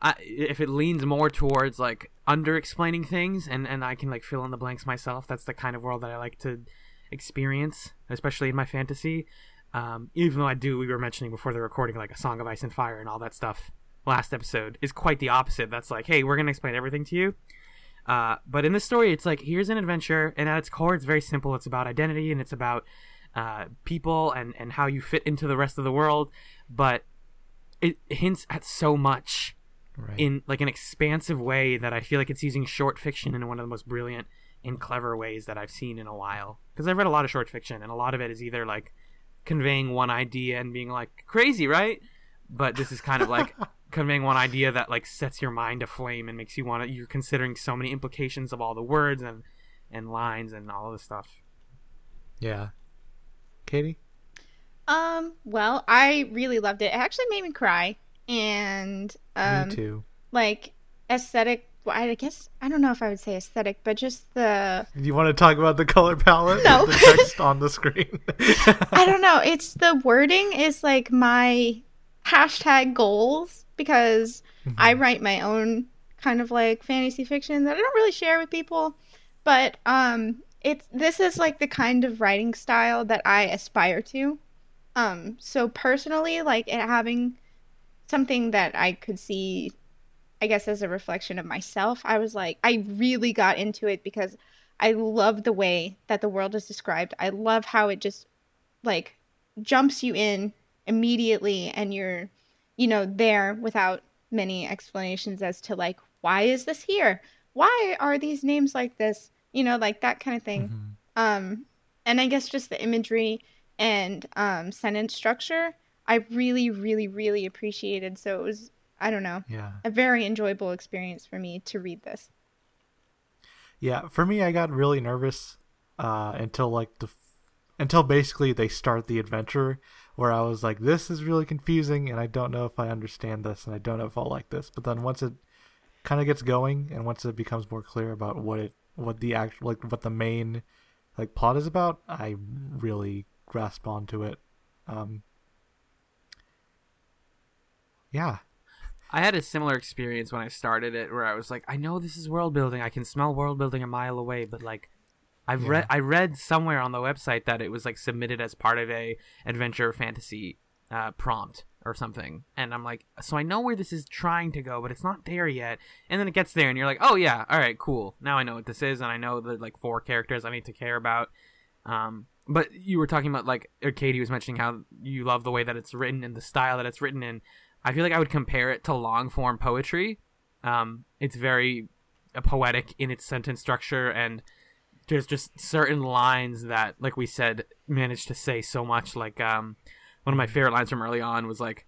I, if it leans more towards like under explaining things and and I can like fill in the blanks myself. That's the kind of world that I like to experience, especially in my fantasy. Um, even though I do, we were mentioning before the recording, like a Song of Ice and Fire and all that stuff. Last episode is quite the opposite. That's like, hey, we're gonna explain everything to you. Uh, but in this story, it's like here's an adventure, and at its core, it's very simple. It's about identity, and it's about uh, people and and how you fit into the rest of the world. But it hints at so much Right. in like an expansive way that I feel like it's using short fiction in one of the most brilliant and clever ways that I've seen in a while. Because I've read a lot of short fiction, and a lot of it is either like conveying one idea and being like crazy, right? But this is kind of like conveying one idea that like sets your mind aflame and makes you want to. You're considering so many implications of all the words and and lines and all of the stuff. Yeah. Katie? Um, well, I really loved it. It actually made me cry. And um Me too. like aesthetic well, I guess I don't know if I would say aesthetic, but just the You want to talk about the color palette? No. The text on the screen. I don't know. It's the wording is like my hashtag goals because I write my own kind of like fantasy fiction that I don't really share with people. But um it's this is like the kind of writing style that I aspire to. Um so personally like it having something that I could see I guess as a reflection of myself, I was like I really got into it because I love the way that the world is described. I love how it just like jumps you in immediately and you're you know there without many explanations as to like why is this here? Why are these names like this? You know, like that kind of thing. Um and I guess just the imagery and um sentence structure I really really really appreciated. So it was I don't know, yeah. a very enjoyable experience for me to read this. Yeah, for me, I got really nervous uh, until like the until basically they start the adventure, where I was like, "This is really confusing, and I don't know if I understand this, and I don't know if I'll like this." But then once it kind of gets going, and once it becomes more clear about what it, what the actual, like, what the main like plot is about, I really grasp onto it. Um, yeah, I had a similar experience when I started it, where I was like, I know this is world building. I can smell world building a mile away, but like, I've read I read somewhere on the website that it was like submitted as part of a adventure fantasy uh, prompt or something, and I'm like, so I know where this is trying to go, but it's not there yet. And then it gets there, and you're like, oh yeah, all right, cool. Now I know what this is, and I know the like four characters I need to care about. Um, but you were talking about like or Katie was mentioning how you love the way that it's written and the style that it's written in. I feel like I would compare it to long form poetry. Um, it's very uh, poetic in its sentence structure, and there's just certain lines that, like we said, manage to say so much. Like um, one of my favorite lines from early on was like,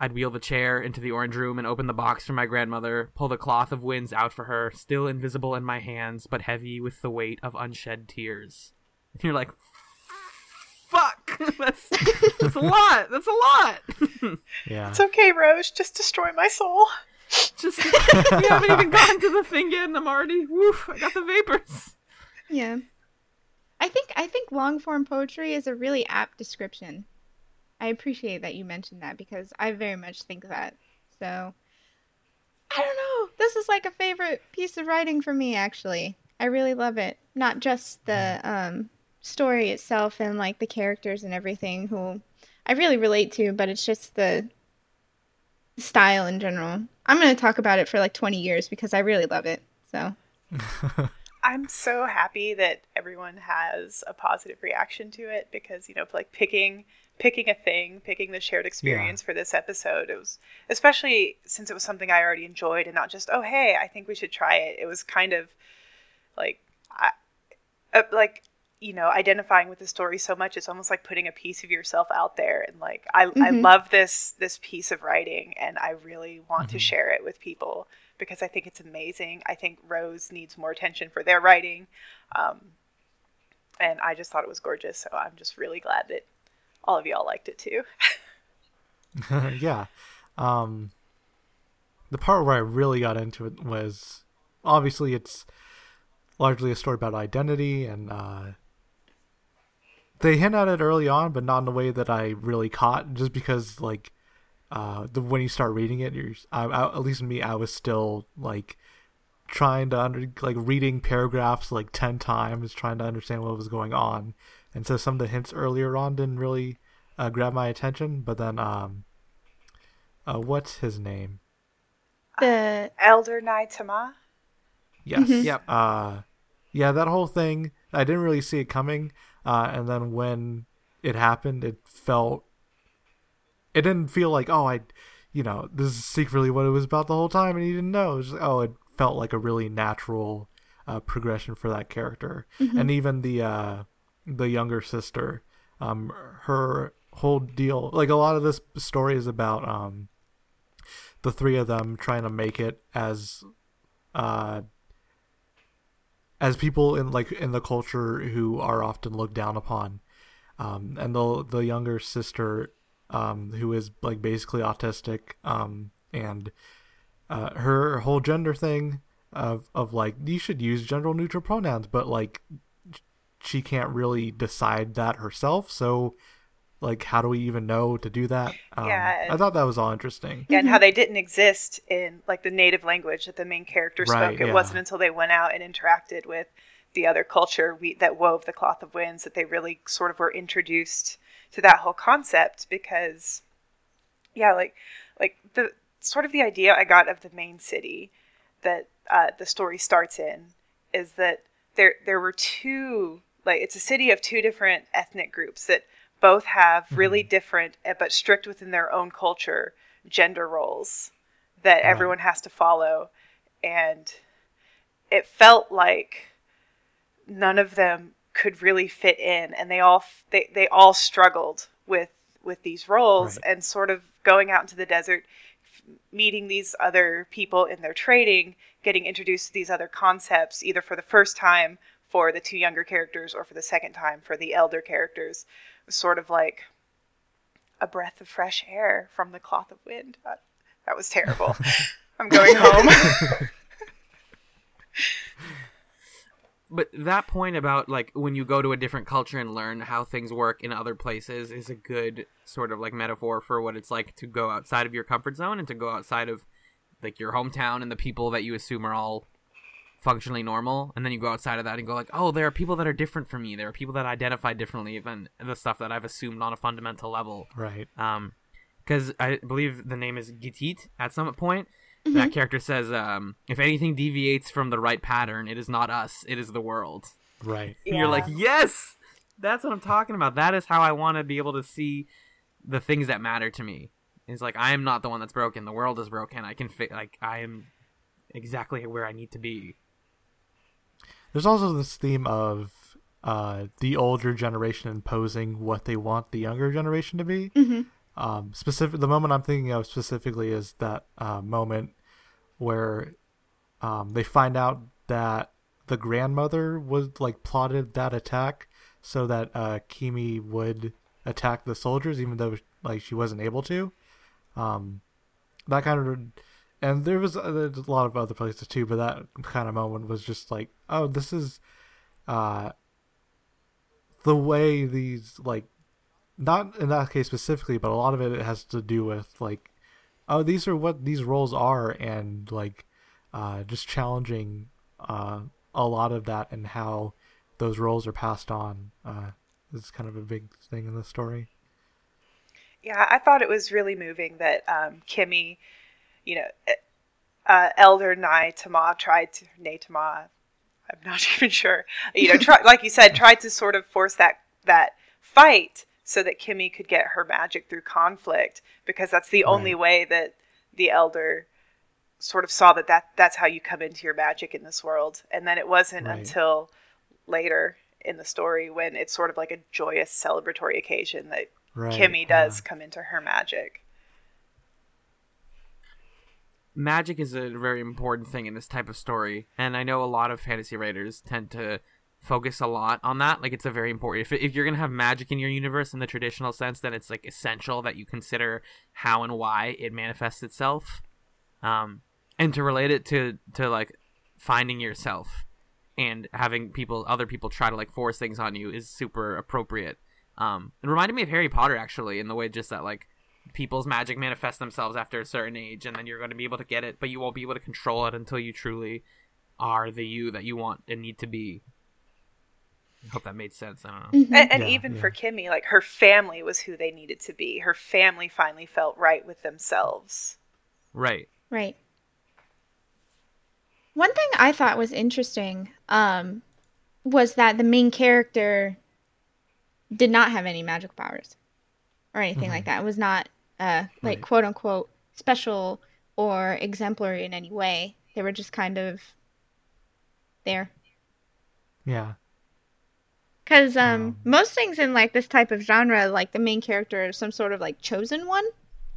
"I'd wheel the chair into the orange room and open the box for my grandmother, pull the cloth of winds out for her, still invisible in my hands, but heavy with the weight of unshed tears." And you're like, "Fuck, that's that's a lot. That's a lot." yeah. It's okay, Rose. Just destroy my soul. Just we haven't even gotten to the thing yet, and I'm already woof. I got the vapors. Yeah. I think I think long form poetry is a really apt description. I appreciate that you mentioned that because I very much think that. So I don't know. This is like a favorite piece of writing for me actually. I really love it. Not just the um story itself and like the characters and everything who I really relate to, but it's just the style in general. I'm going to talk about it for like 20 years because I really love it. So I'm so happy that everyone has a positive reaction to it because you know, like picking picking a thing, picking the shared experience for this episode. It was especially since it was something I already enjoyed and not just oh hey, I think we should try it. It was kind of like I, uh, like you know identifying with the story so much it's almost like putting a piece of yourself out there and like I, I Mhm. love this this piece of writing and i really want to share it with people because i think it's amazing i think rose needs more attention for their writing um, and i just thought it was gorgeous so i'm just really glad that all of y'all liked it too yeah. Um, the part where I really got into it was obviously it's largely a story about identity and uh, they hint at it early on, but not in a way that I really caught. Just because like uh, the when you start reading it, you're I, I, at least me, I was still like trying to under like reading paragraphs like 10 times trying to understand what was going on and so some of the hints earlier on didn't really uh, grab my attention but then um uh what's his name The Elder Naitama. yes Mhm. Yep. uh yeah that whole thing i didn't really see it coming uh and then when it happened it felt it didn't feel like oh i you know this is secretly what it was about the whole time and you didn't know. It was just, oh it felt like a really natural uh, progression for that character. Mhm. and even the uh the younger sister um her whole deal like a lot of this story is about um the three of them trying to make it as uh as people in like in the culture who are often looked down upon. Um and the the younger sister um who is like basically autistic um and uh her whole gender thing of of like you should use gender neutral pronouns but like she can't really decide that herself so like how do we even know to do that um, Yeah. i thought that was all interesting Yeah, and how they didn't exist in like the native language that the main character Right, spoke. It yeah. wasn't until they went out and interacted with the other culture we, that wove the cloth of winds that they really sort of were introduced to that whole concept. Because, yeah, like like the sort of the idea I got of the main city that uh, the story starts in is that there there were two like it's a city of two different ethnic groups that both have really different uh, but strict within their own culture gender roles that everyone has to follow and it felt like none of them could really fit in. And they all they, they all struggled with with these roles and sort of going out into the desert meeting these other people in their trading getting introduced to these other concepts either for the first time for the two younger characters or for the second time for the elder characters. Sort of like a breath of fresh air from the cloth of wind. That, that was terrible. I'm going home but that point about like when you go to a different culture and learn how things work in other places is a good sort of like metaphor for what it's like to go outside of your comfort zone and to go outside of like your hometown and the people that you assume are all functionally normal. And then you go outside of that and go like oh there are people that are different from me. There are people that identify differently than the stuff that i've assumed on a fundamental level. Right. Um because i believe the name is gitit at some point Mhm. that character says um if anything deviates from the right pattern it is not us it is the world. Right. And you're like yes! That's what i'm talking about. That is how i want to be able to see the things that matter to me. It's like i am not the one that's broken. The world is broken. I can fit like i am exactly where i need to be. There's also this theme of uh, the older generation imposing what they want the younger generation to be. Mhm. Um, specific, the moment I'm thinking of specifically is that uh, moment where um, they find out that the grandmother was like plotted that attack so that uh, Kimi would attack the soldiers, even though like she wasn't able to. Um, that kind of and there was uh, there's a lot of other places too but that kind of moment was just like oh this is uh the way these like not in that case specifically but a lot of it has to do with like oh these are what these roles are and like uh just challenging uh a lot of that and how those roles are passed on uh is kind of a big thing in the story Yeah, I thought it was really moving that um, Kimi, you know, uh, Elder Nai Tama tried to Nay Tama, I'm not even sure. You know, try, like you said, tried to sort of force that that fight so that Kimi could get her magic through conflict because that's the only way that the Elder sort of saw that, that that's how you come into your magic in this world. And then it wasn't Right. until later in the story when it's sort of like a joyous celebratory occasion that Right, Kimi does come into her magic. magic is a very important thing in this type of story and i know a lot of fantasy writers tend to focus a lot on that like it's a very important if, if you're gonna have magic in your universe in the traditional sense then it's like essential that you consider how and why it manifests itself um, and to relate it to to like finding yourself and having people other people try to like force things on you is super appropriate um it reminded me of harry potter actually in the way just that like people's magic manifests themselves after a certain age and then you're going to be able to get it but you won't be able to control it until you truly are the you that you want and need to be I hope that made sense. I don't know. Mm-hmm. And, and yeah, even yeah. for Kimi, like her family was who they needed to be. Her family finally felt right with themselves. Right. Right. One thing I thought was interesting um, was that the main character did not have any magical powers or anything mm-hmm. like that. It was not uh, like right. quote unquote special or exemplary in any way. They were just kind of there. Yeah. Because um, um, most things in like this type of genre, like the main character is some sort of like chosen one,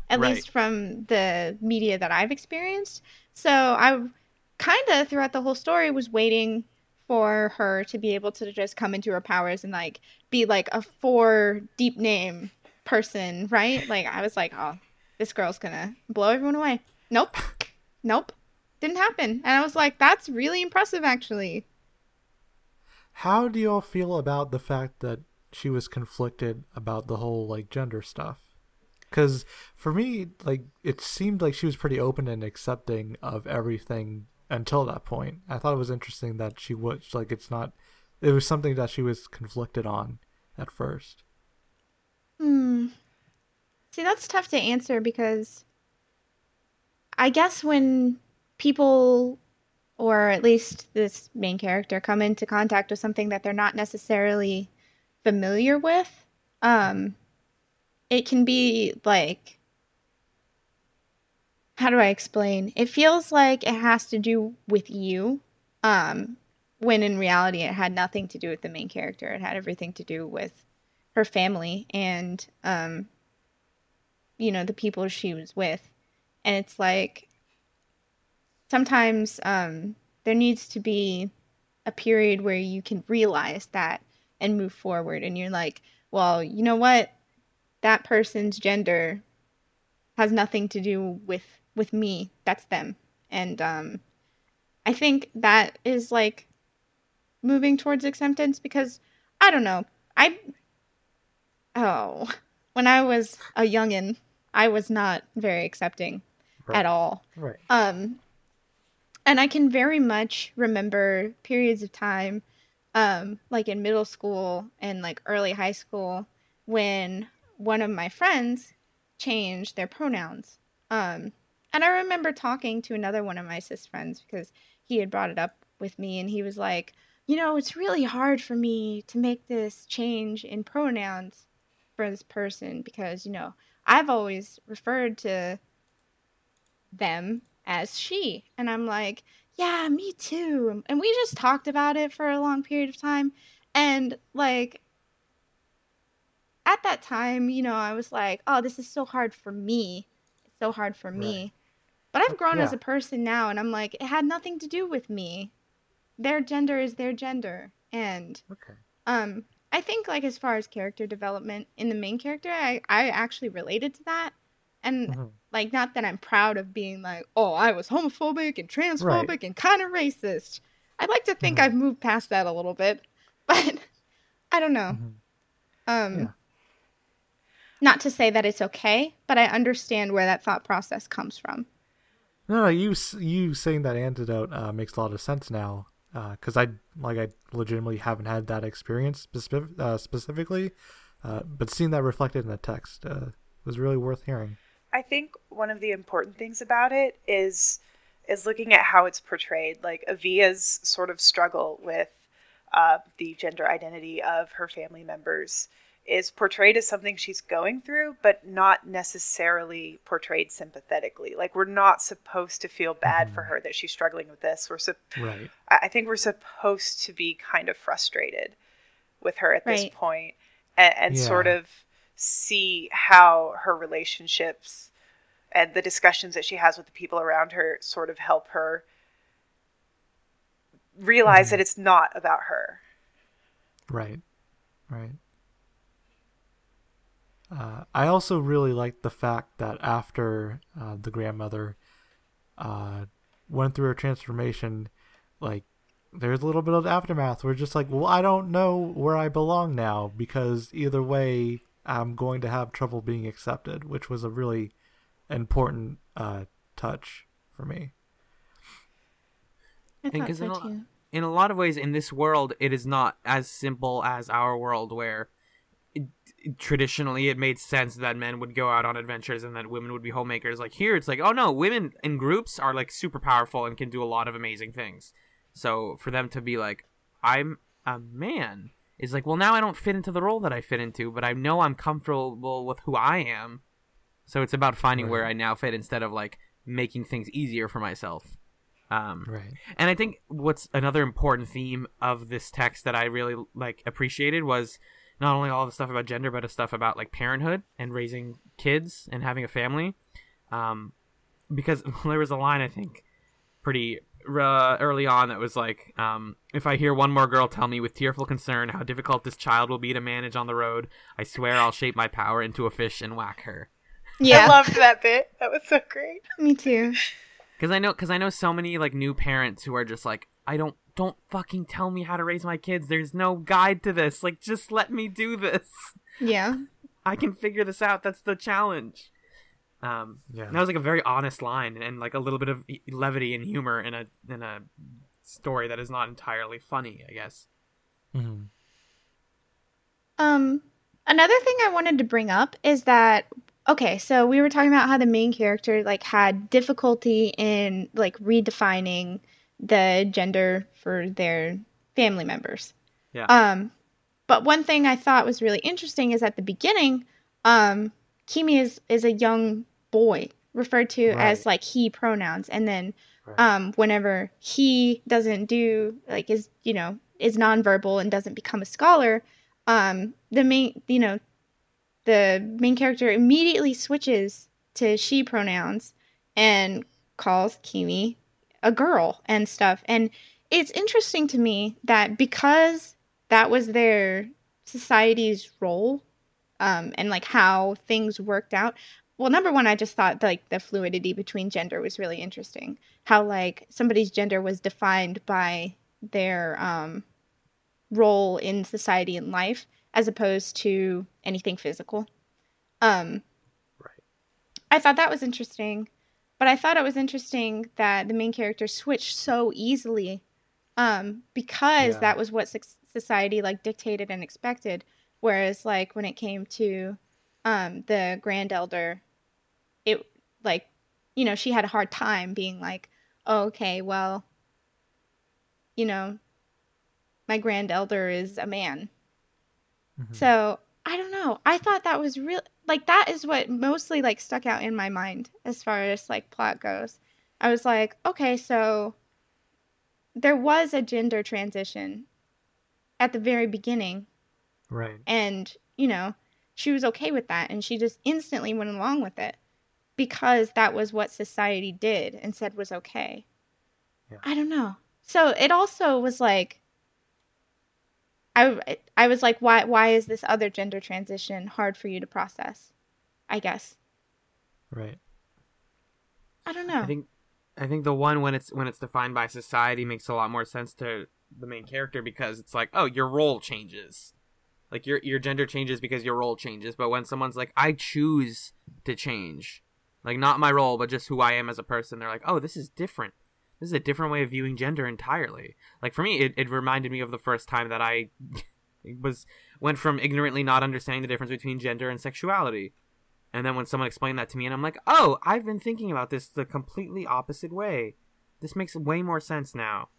at right. least from the media that I've experienced. So I kind of throughout the whole story was waiting for her to be able to just come into her powers and like be like a four deep name person, right? Like I was like, oh, this girl's gonna blow everyone away. Nope, nope, didn't happen. And I was like, that's really impressive, actually. How do y'all feel about the fact that she was conflicted about the whole like gender stuff? Because for me, like it seemed like she was pretty open and accepting of everything until that point. I thought it was interesting that she was like it's not. It was something that she was conflicted on at first. Hmm. See, that's tough to answer because I guess when people or at least this main character come into contact with something that they're not necessarily familiar with um it can be like how do i explain? It feels like it has to do with you um when in reality it had nothing to do with the main character. It had everything to do with her family and um you know the people she was with. And it's like sometimes um, there needs to be a period where you can realize that and move forward and you're like well you know what? That person's gender has nothing to do with with me that's them. And um i think that is like moving towards acceptance because i don't know i oh when i was a youngin i was not very accepting right. at all. Right. Um and I can very much remember periods of time, um, like in middle school and like early high school, when one of my friends changed their pronouns. Um, and I remember talking to another one of my cis friends because he had brought it up with me, and he was like, you know, it's really hard for me to make this change in pronouns for this person because, you know, I've always referred to them as she. And I'm like, yeah, me too. And we just talked about it for a long period of time. And like, at that time, you know, I was like, oh, this is so hard for me. It's so hard for me. Right. But I've grown yeah. as a person now, and I'm like, it had nothing to do with me. Their gender is their gender. And okay. um, I think, like, as far as character development in the main character, I, I actually related to that. And mm-hmm. like, not that I'm proud of being like, oh, I was homophobic and transphobic right. and kind of racist. I'd like to think mm-hmm. I've moved past that a little bit, but I don't know. Mm-hmm. Um, yeah. Not to say that it's okay, but I understand where that thought process comes from. No, no you you saying that antidote uh, makes a lot of sense now because uh, I like I legitimately haven't had that experience specific, uh, specifically, uh, but seeing that reflected in the text uh, was really worth hearing. I think one of the important things about it is is looking at how it's portrayed. Like Avia's sort of struggle with uh, the gender identity of her family members is portrayed as something she's going through, but not necessarily portrayed sympathetically. Like we're not supposed to feel bad mm-hmm. for her that she's struggling with this. We're su- right. I think we're supposed to be kind of frustrated with her at right. this point and, and yeah. sort of see how her relationships and the discussions that she has with the people around her sort of help her realize mm-hmm. that it's not about her. Right. Right. Uh, I also really liked the fact that after uh, the grandmother uh, went through her transformation, like there's a little bit of aftermath. We're just like, well, I don't know where I belong now because either way, I'm going to have trouble being accepted, which was a really important uh, touch for me. I thought because so in, a- in a lot of ways in this world it is not as simple as our world where it, traditionally it made sense that men would go out on adventures and that women would be homemakers. Like here it's like oh no women in groups are like super powerful and can do a lot of amazing things. So for them to be like i'm a man is like well now i don't fit into the role that i fit into but i know i'm comfortable with who i am so it's about finding where i now fit instead of like making things easier for myself um, Right. and I think what's another important theme of this text that I really like appreciated was not only all the stuff about gender, but the stuff about like parenthood and raising kids and having a family. Um, because there was a line I think pretty uh, early on that was like, um, "If I hear one more girl tell me with tearful concern how difficult this child will be to manage on the road, I swear I'll shape my power into a fish and whack her." Yeah, I loved that bit. That was so great. me too. Because I know, because I know so many like new parents who are just like, I don't, don't fucking tell me how to raise my kids. There's no guide to this. Like, just let me do this. Yeah. I can figure this out. That's the challenge. Um, Yeah. and that was like a very honest line and like a little bit of levity and humor in a in a story that is not entirely funny. I guess. hmm Um, another thing I wanted to bring up is that okay, so we were talking about how the main character like had difficulty in like redefining the gender for their family members. Yeah. Um, but one thing I thought was really interesting is at the beginning, um, Kimi is is a young boy referred to as like he pronouns, and then Right. um, whenever he doesn't do like is you know is nonverbal and doesn't become a scholar, um, the main you know the main character immediately switches to she pronouns and calls Kimi a girl and stuff. And it's interesting to me that because that was their society's role um, and like how things worked out. Well, number one, I just thought like the fluidity between gender was really interesting. How like somebody's gender was defined by their um, role in society and life as opposed to anything physical. Um, Right. I thought that was interesting, but I thought it was interesting that the main character switched so easily, um, because Yeah. that was what soc- society like dictated and expected. Whereas like when it came to um, the grand elder, it like you know she had a hard time being like, oh, okay, well, you know, my grand elder is a man. Mhm. So I don't know. I thought that was real. Like that is what mostly like stuck out in my mind as far as like plot goes. I was like, okay, so there was a gender transition at the very beginning, Right. and you know, she was okay with that, and she just instantly went along with it because that was what society did and said was okay. Yeah. I don't know. So it also was like I I was like why why is this other gender transition hard for you to process? I guess. Right. I don't know. I think I think the one when it's when it's defined by society makes a lot more sense to the main character because it's like, oh, your role changes. Like your your gender changes because your role changes, but when someone's like, I choose to change, like not my role, but just who I am as a person, they're like, oh, this is different. This is a different way of viewing gender entirely. Like for me, it, it reminded me of the first time that I was went from ignorantly not understanding the difference between gender and sexuality. And then when someone explained that to me, and I'm like, oh, I've been thinking about this the completely opposite way. This makes way more sense now.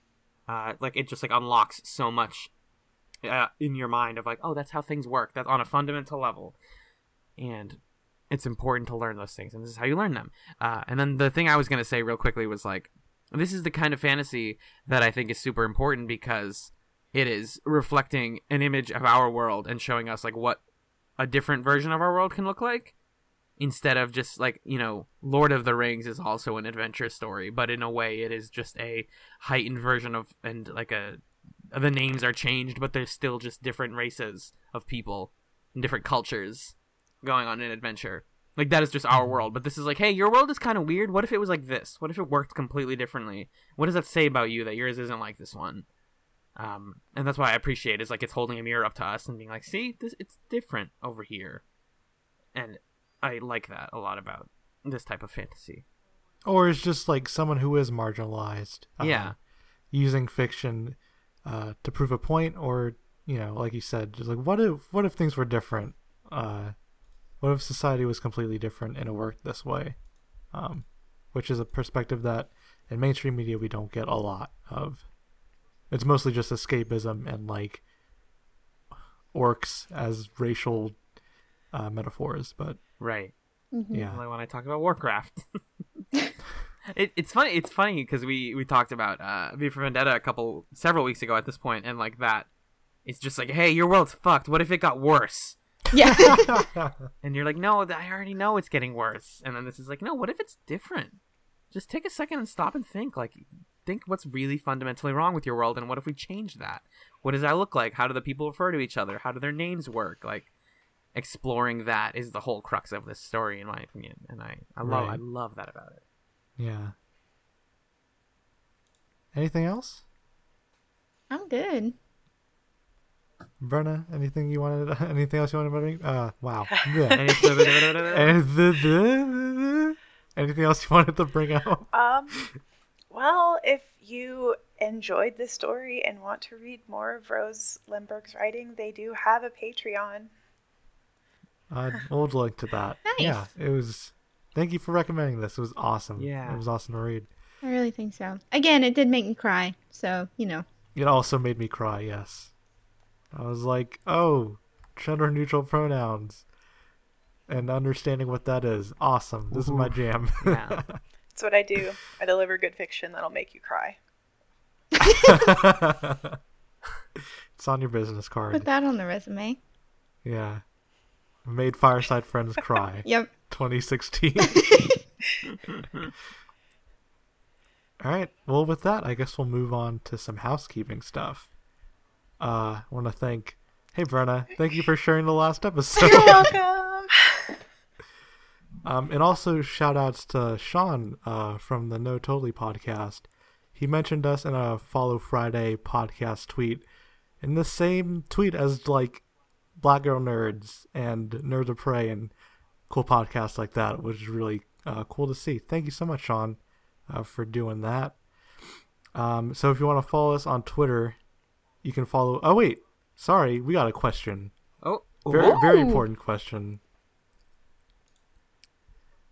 Uh, like it just like unlocks so much uh, in your mind of like, oh, that's how things work. That's on a fundamental level, and it's important to learn those things, and this is how you learn them. Uh, and then the thing I was gonna say real quickly was like, this is the kind of fantasy that I think is super important because it is reflecting an image of our world and showing us like what a different version of our world can look like instead of just like you know lord of the rings is also an adventure story but in a way it is just a heightened version of and like a the names are changed but they're still just different races of people and different cultures going on an adventure Like that is just our world. But this is like, hey, your world is kind of weird. What if it was like this? What if it worked completely differently? What does that say about you that yours isn't like this one? Um, and that's why I appreciate is like it's holding a mirror up to us and being like, see, this it's different over here, and I like that a lot about this type of fantasy. Or it's just like someone who is marginalized. uh, Yeah. Using fiction uh, to prove a point, or you know, like you said, just like what if what if things were different? Uh, what if society was completely different and it worked this way? Um, which is a perspective that in mainstream media we don't get a lot of. It's mostly just escapism and like orcs as racial uh, metaphors, but Right. Mhm. yeah, Like when I talk about Warcraft. it, it's funny. It's funny because we we talked about uh, V for Vendetta a couple several weeks ago at this point, and like that, it's just like, hey, your world's fucked. What if it got worse? Yeah. And you're like, no, I already know it's getting worse. And then this is like, no, what if it's different? Just take a second and stop and think. Like, think what's really fundamentally wrong with your world, and what if we change that? What does that look like? How do the people refer to each other? How do their names work? Like, exploring that is the whole crux of this story, in my opinion. And I, I love, I love that about it. Yeah. Anything else? I'm good. Brenna, anything you wanted? Anything else you wanted to bring? Uh, wow. Yeah. Anything- anything else you wanted to bring out? Um, well, if you enjoyed this story and want to read more of Rose Lemberg's writing, they do have a Patreon. Uh, we'll link to that. Nice. Yeah, it was. Thank you for recommending this. It was awesome. Yeah. it was awesome to read. I really think so. Again, it did make me cry. So, you know. It also made me cry. Yes, I was like, oh, gender neutral pronouns, and understanding what that is. Awesome. This is my jam. Yeah. That's what I do. I deliver good fiction that'll make you cry. it's on your business card. Put that on the resume. Yeah. Made Fireside Friends cry. Yep. 2016. All right. Well, with that, I guess we'll move on to some housekeeping stuff. Uh, I want to thank, hey Brenna, thank you for sharing the last episode. You're welcome. Um, and also shout outs to Sean uh, from the No Totally podcast. He mentioned us in a Follow Friday podcast tweet, in the same tweet as like Black Girl Nerds and Nerds of Prey and cool podcast like that, which is really uh, cool to see. Thank you so much, Sean, uh, for doing that. Um, so if you want to follow us on Twitter, you can follow. Oh wait, sorry, we got a question. Oh, Very, very important question.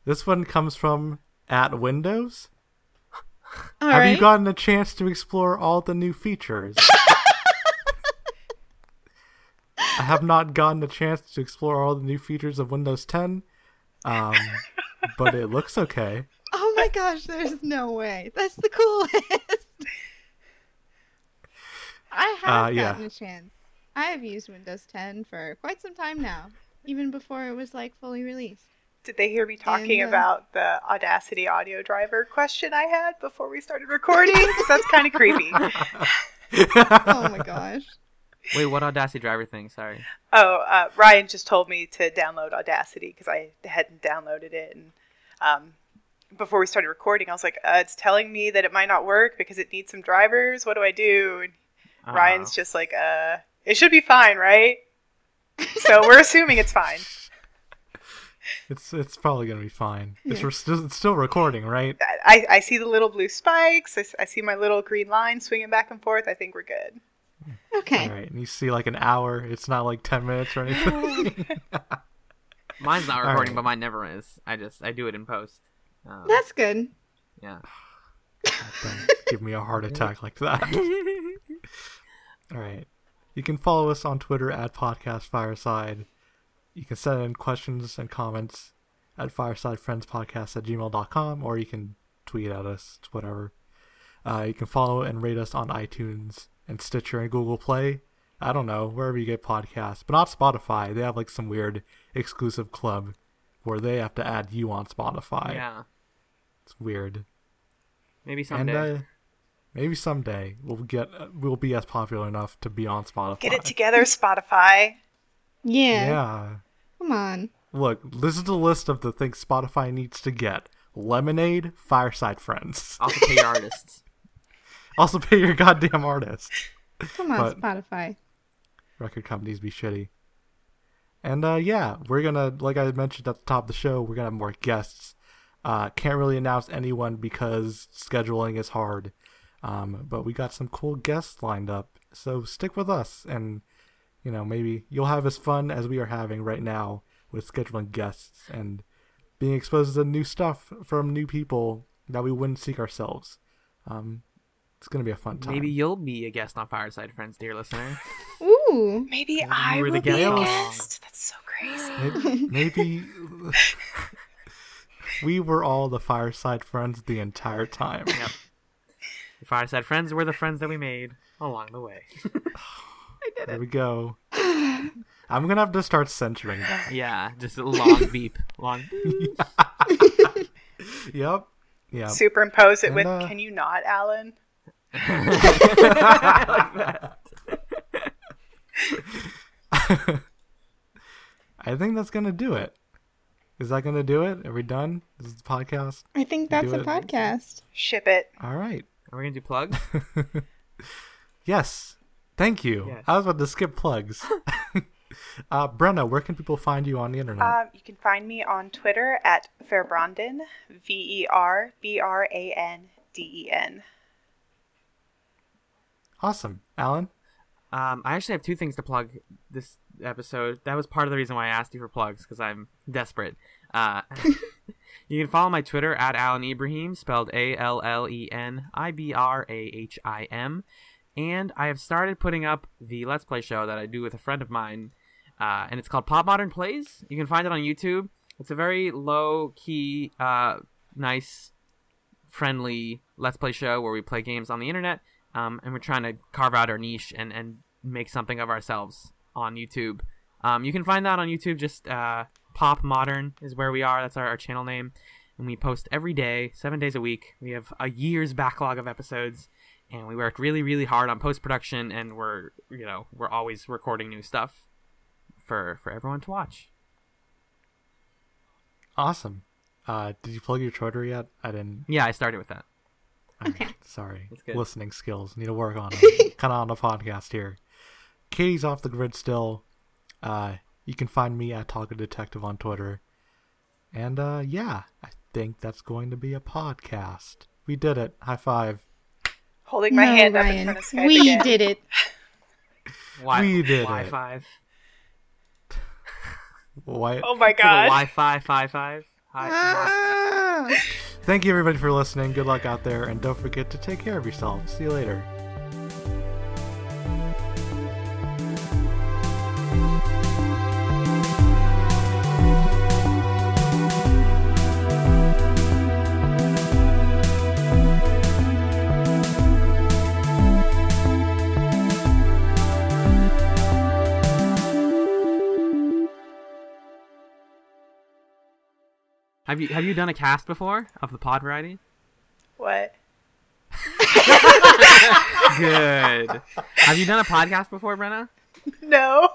This one comes from at Windows. All Have you gotten a chance to explore all the new features? I have not gotten a chance to explore all the new features of Windows 10, um, but it looks okay. Oh my gosh, there's no way. That's the coolest. I have Uh, yeah. gotten a chance. I have used Windows 10 for quite some time now, even before it was like fully released. Did they hear me talking And, uh, about the Audacity audio driver question I had before we started recording? 'Cause that's kind of creepy. oh my gosh. Wait, what Audacity driver thing? Sorry. Oh, uh, Ryan just told me to download Audacity because I hadn't downloaded it, and um, before we started recording, I was like, uh, "It's telling me that it might not work because it needs some drivers. What do I do?" And Uh, Ryan's just like, "Uh, it should be fine, right?" so we're assuming it's fine. It's it's probably gonna be fine. It's, re- still, it's still recording, right? I, I see the little blue spikes. I see my little green line swinging back and forth. I think we're good. Okay. All right, and you see like an hour. It's not like ten minutes or anything. Mine's not recording, right. but mine never is. I just I do it in post. Um, That's good. yeah. Give me a heart attack like that. All right. You can follow us on Twitter at Podcast Fireside. You can send in questions and comments at firesidefriendspodcast at gmail.com or you can tweet at us, it's whatever. Uh, you can follow and rate us on iTunes and Stitcher and Google Play. I don't know, wherever you get podcasts, but not Spotify. They have like some weird exclusive club where they have to add you on Spotify. Yeah. It's weird. Maybe someday. And uh, maybe someday we'll get we'll be as popular enough to be on Spotify. Get it together, Spotify. Yeah. Yeah. Come on. look, this is the list of the things Spotify needs to get: lemonade, fireside friends. Also pay artists. Also pay your goddamn artists. Come on, But- Spotify. record companies be shitty. And uh, yeah, we're gonna, like I mentioned at the top of the show, we're gonna have more guests. Uh, can't really announce anyone because scheduling is hard. Um, but we got some cool guests lined up, so stick with us, and you know maybe you'll have as fun as we are having right now with scheduling guests and being exposed to new stuff from new people that we wouldn't seek ourselves. Um, it's gonna be a fun time. Maybe you'll be a guest on Fireside Friends, dear listener. Ooh. Maybe I you were will the be a guest. guest. That's so crazy. Maybe, maybe we were all the fireside friends the entire time. Yep. The Fireside Friends were the friends that we made along the way. I did there it. There we go. I'm gonna have to start censoring that. yeah, just a long beep. Long beep. Yep. Yeah. Superimpose it And, with, uh, can you not, Allen? I think that's gonna do it. Is that gonna do it? Are we done? Is this the podcast? I think that's a it. podcast. Ship it. All right. Are we gonna do plugs? Yes. Thank you. Yes. I was about to skip plugs. uh, Brenna, where can people find you on the internet? Um, you can find me on Twitter at Verbranden, V E R B R A N D E N. awesome. Allen? Um, I actually have two things to plug this episode. That was part of the reason why I asked you for plugs because I'm desperate. Uh, you can follow my Twitter at Allen Ibrahim, spelled A L L E N I B R A H I M, and I have started putting up the Let's Play show that I do with a friend of mine, uh, and it's called Pop Modern Plays. You can find it on YouTube. It's a very low key, uh, nice friendly let's play show where we play games on the internet um, and we're trying to carve out our niche and, and make something of ourselves on youtube. Um, you can find that on youtube. Just uh, pop modern is where we are. That's our, our channel name. And we post every day seven days a week. We have a year's backlog of episodes. And we work really really hard on post-production. And we're you know we're always recording new stuff for for everyone to watch. Awesome. Uh, did you plug your Twitter yet? I didn't. yeah i started with that Okay. Sorry. Listening skills. Need to work on them. kind of on the podcast here. Katie's off the grid still. Uh, you can find me at Talk a Detective on Twitter. And uh, yeah, I think that's going to be a podcast. We did it. High five. Holding my no, hand up in Ryan. front of Skype we again. did it. Wi- We did it. Wi-Fi. Why? Oh my To the god. Wi-Fi five five. Hi. Ah. Thank you everybody for listening. Good luck out there, and don't forget to take care of yourself. See you later. Have you have you done a cast before of the pod variety? What? Good. have you done a podcast before, Brenna? No.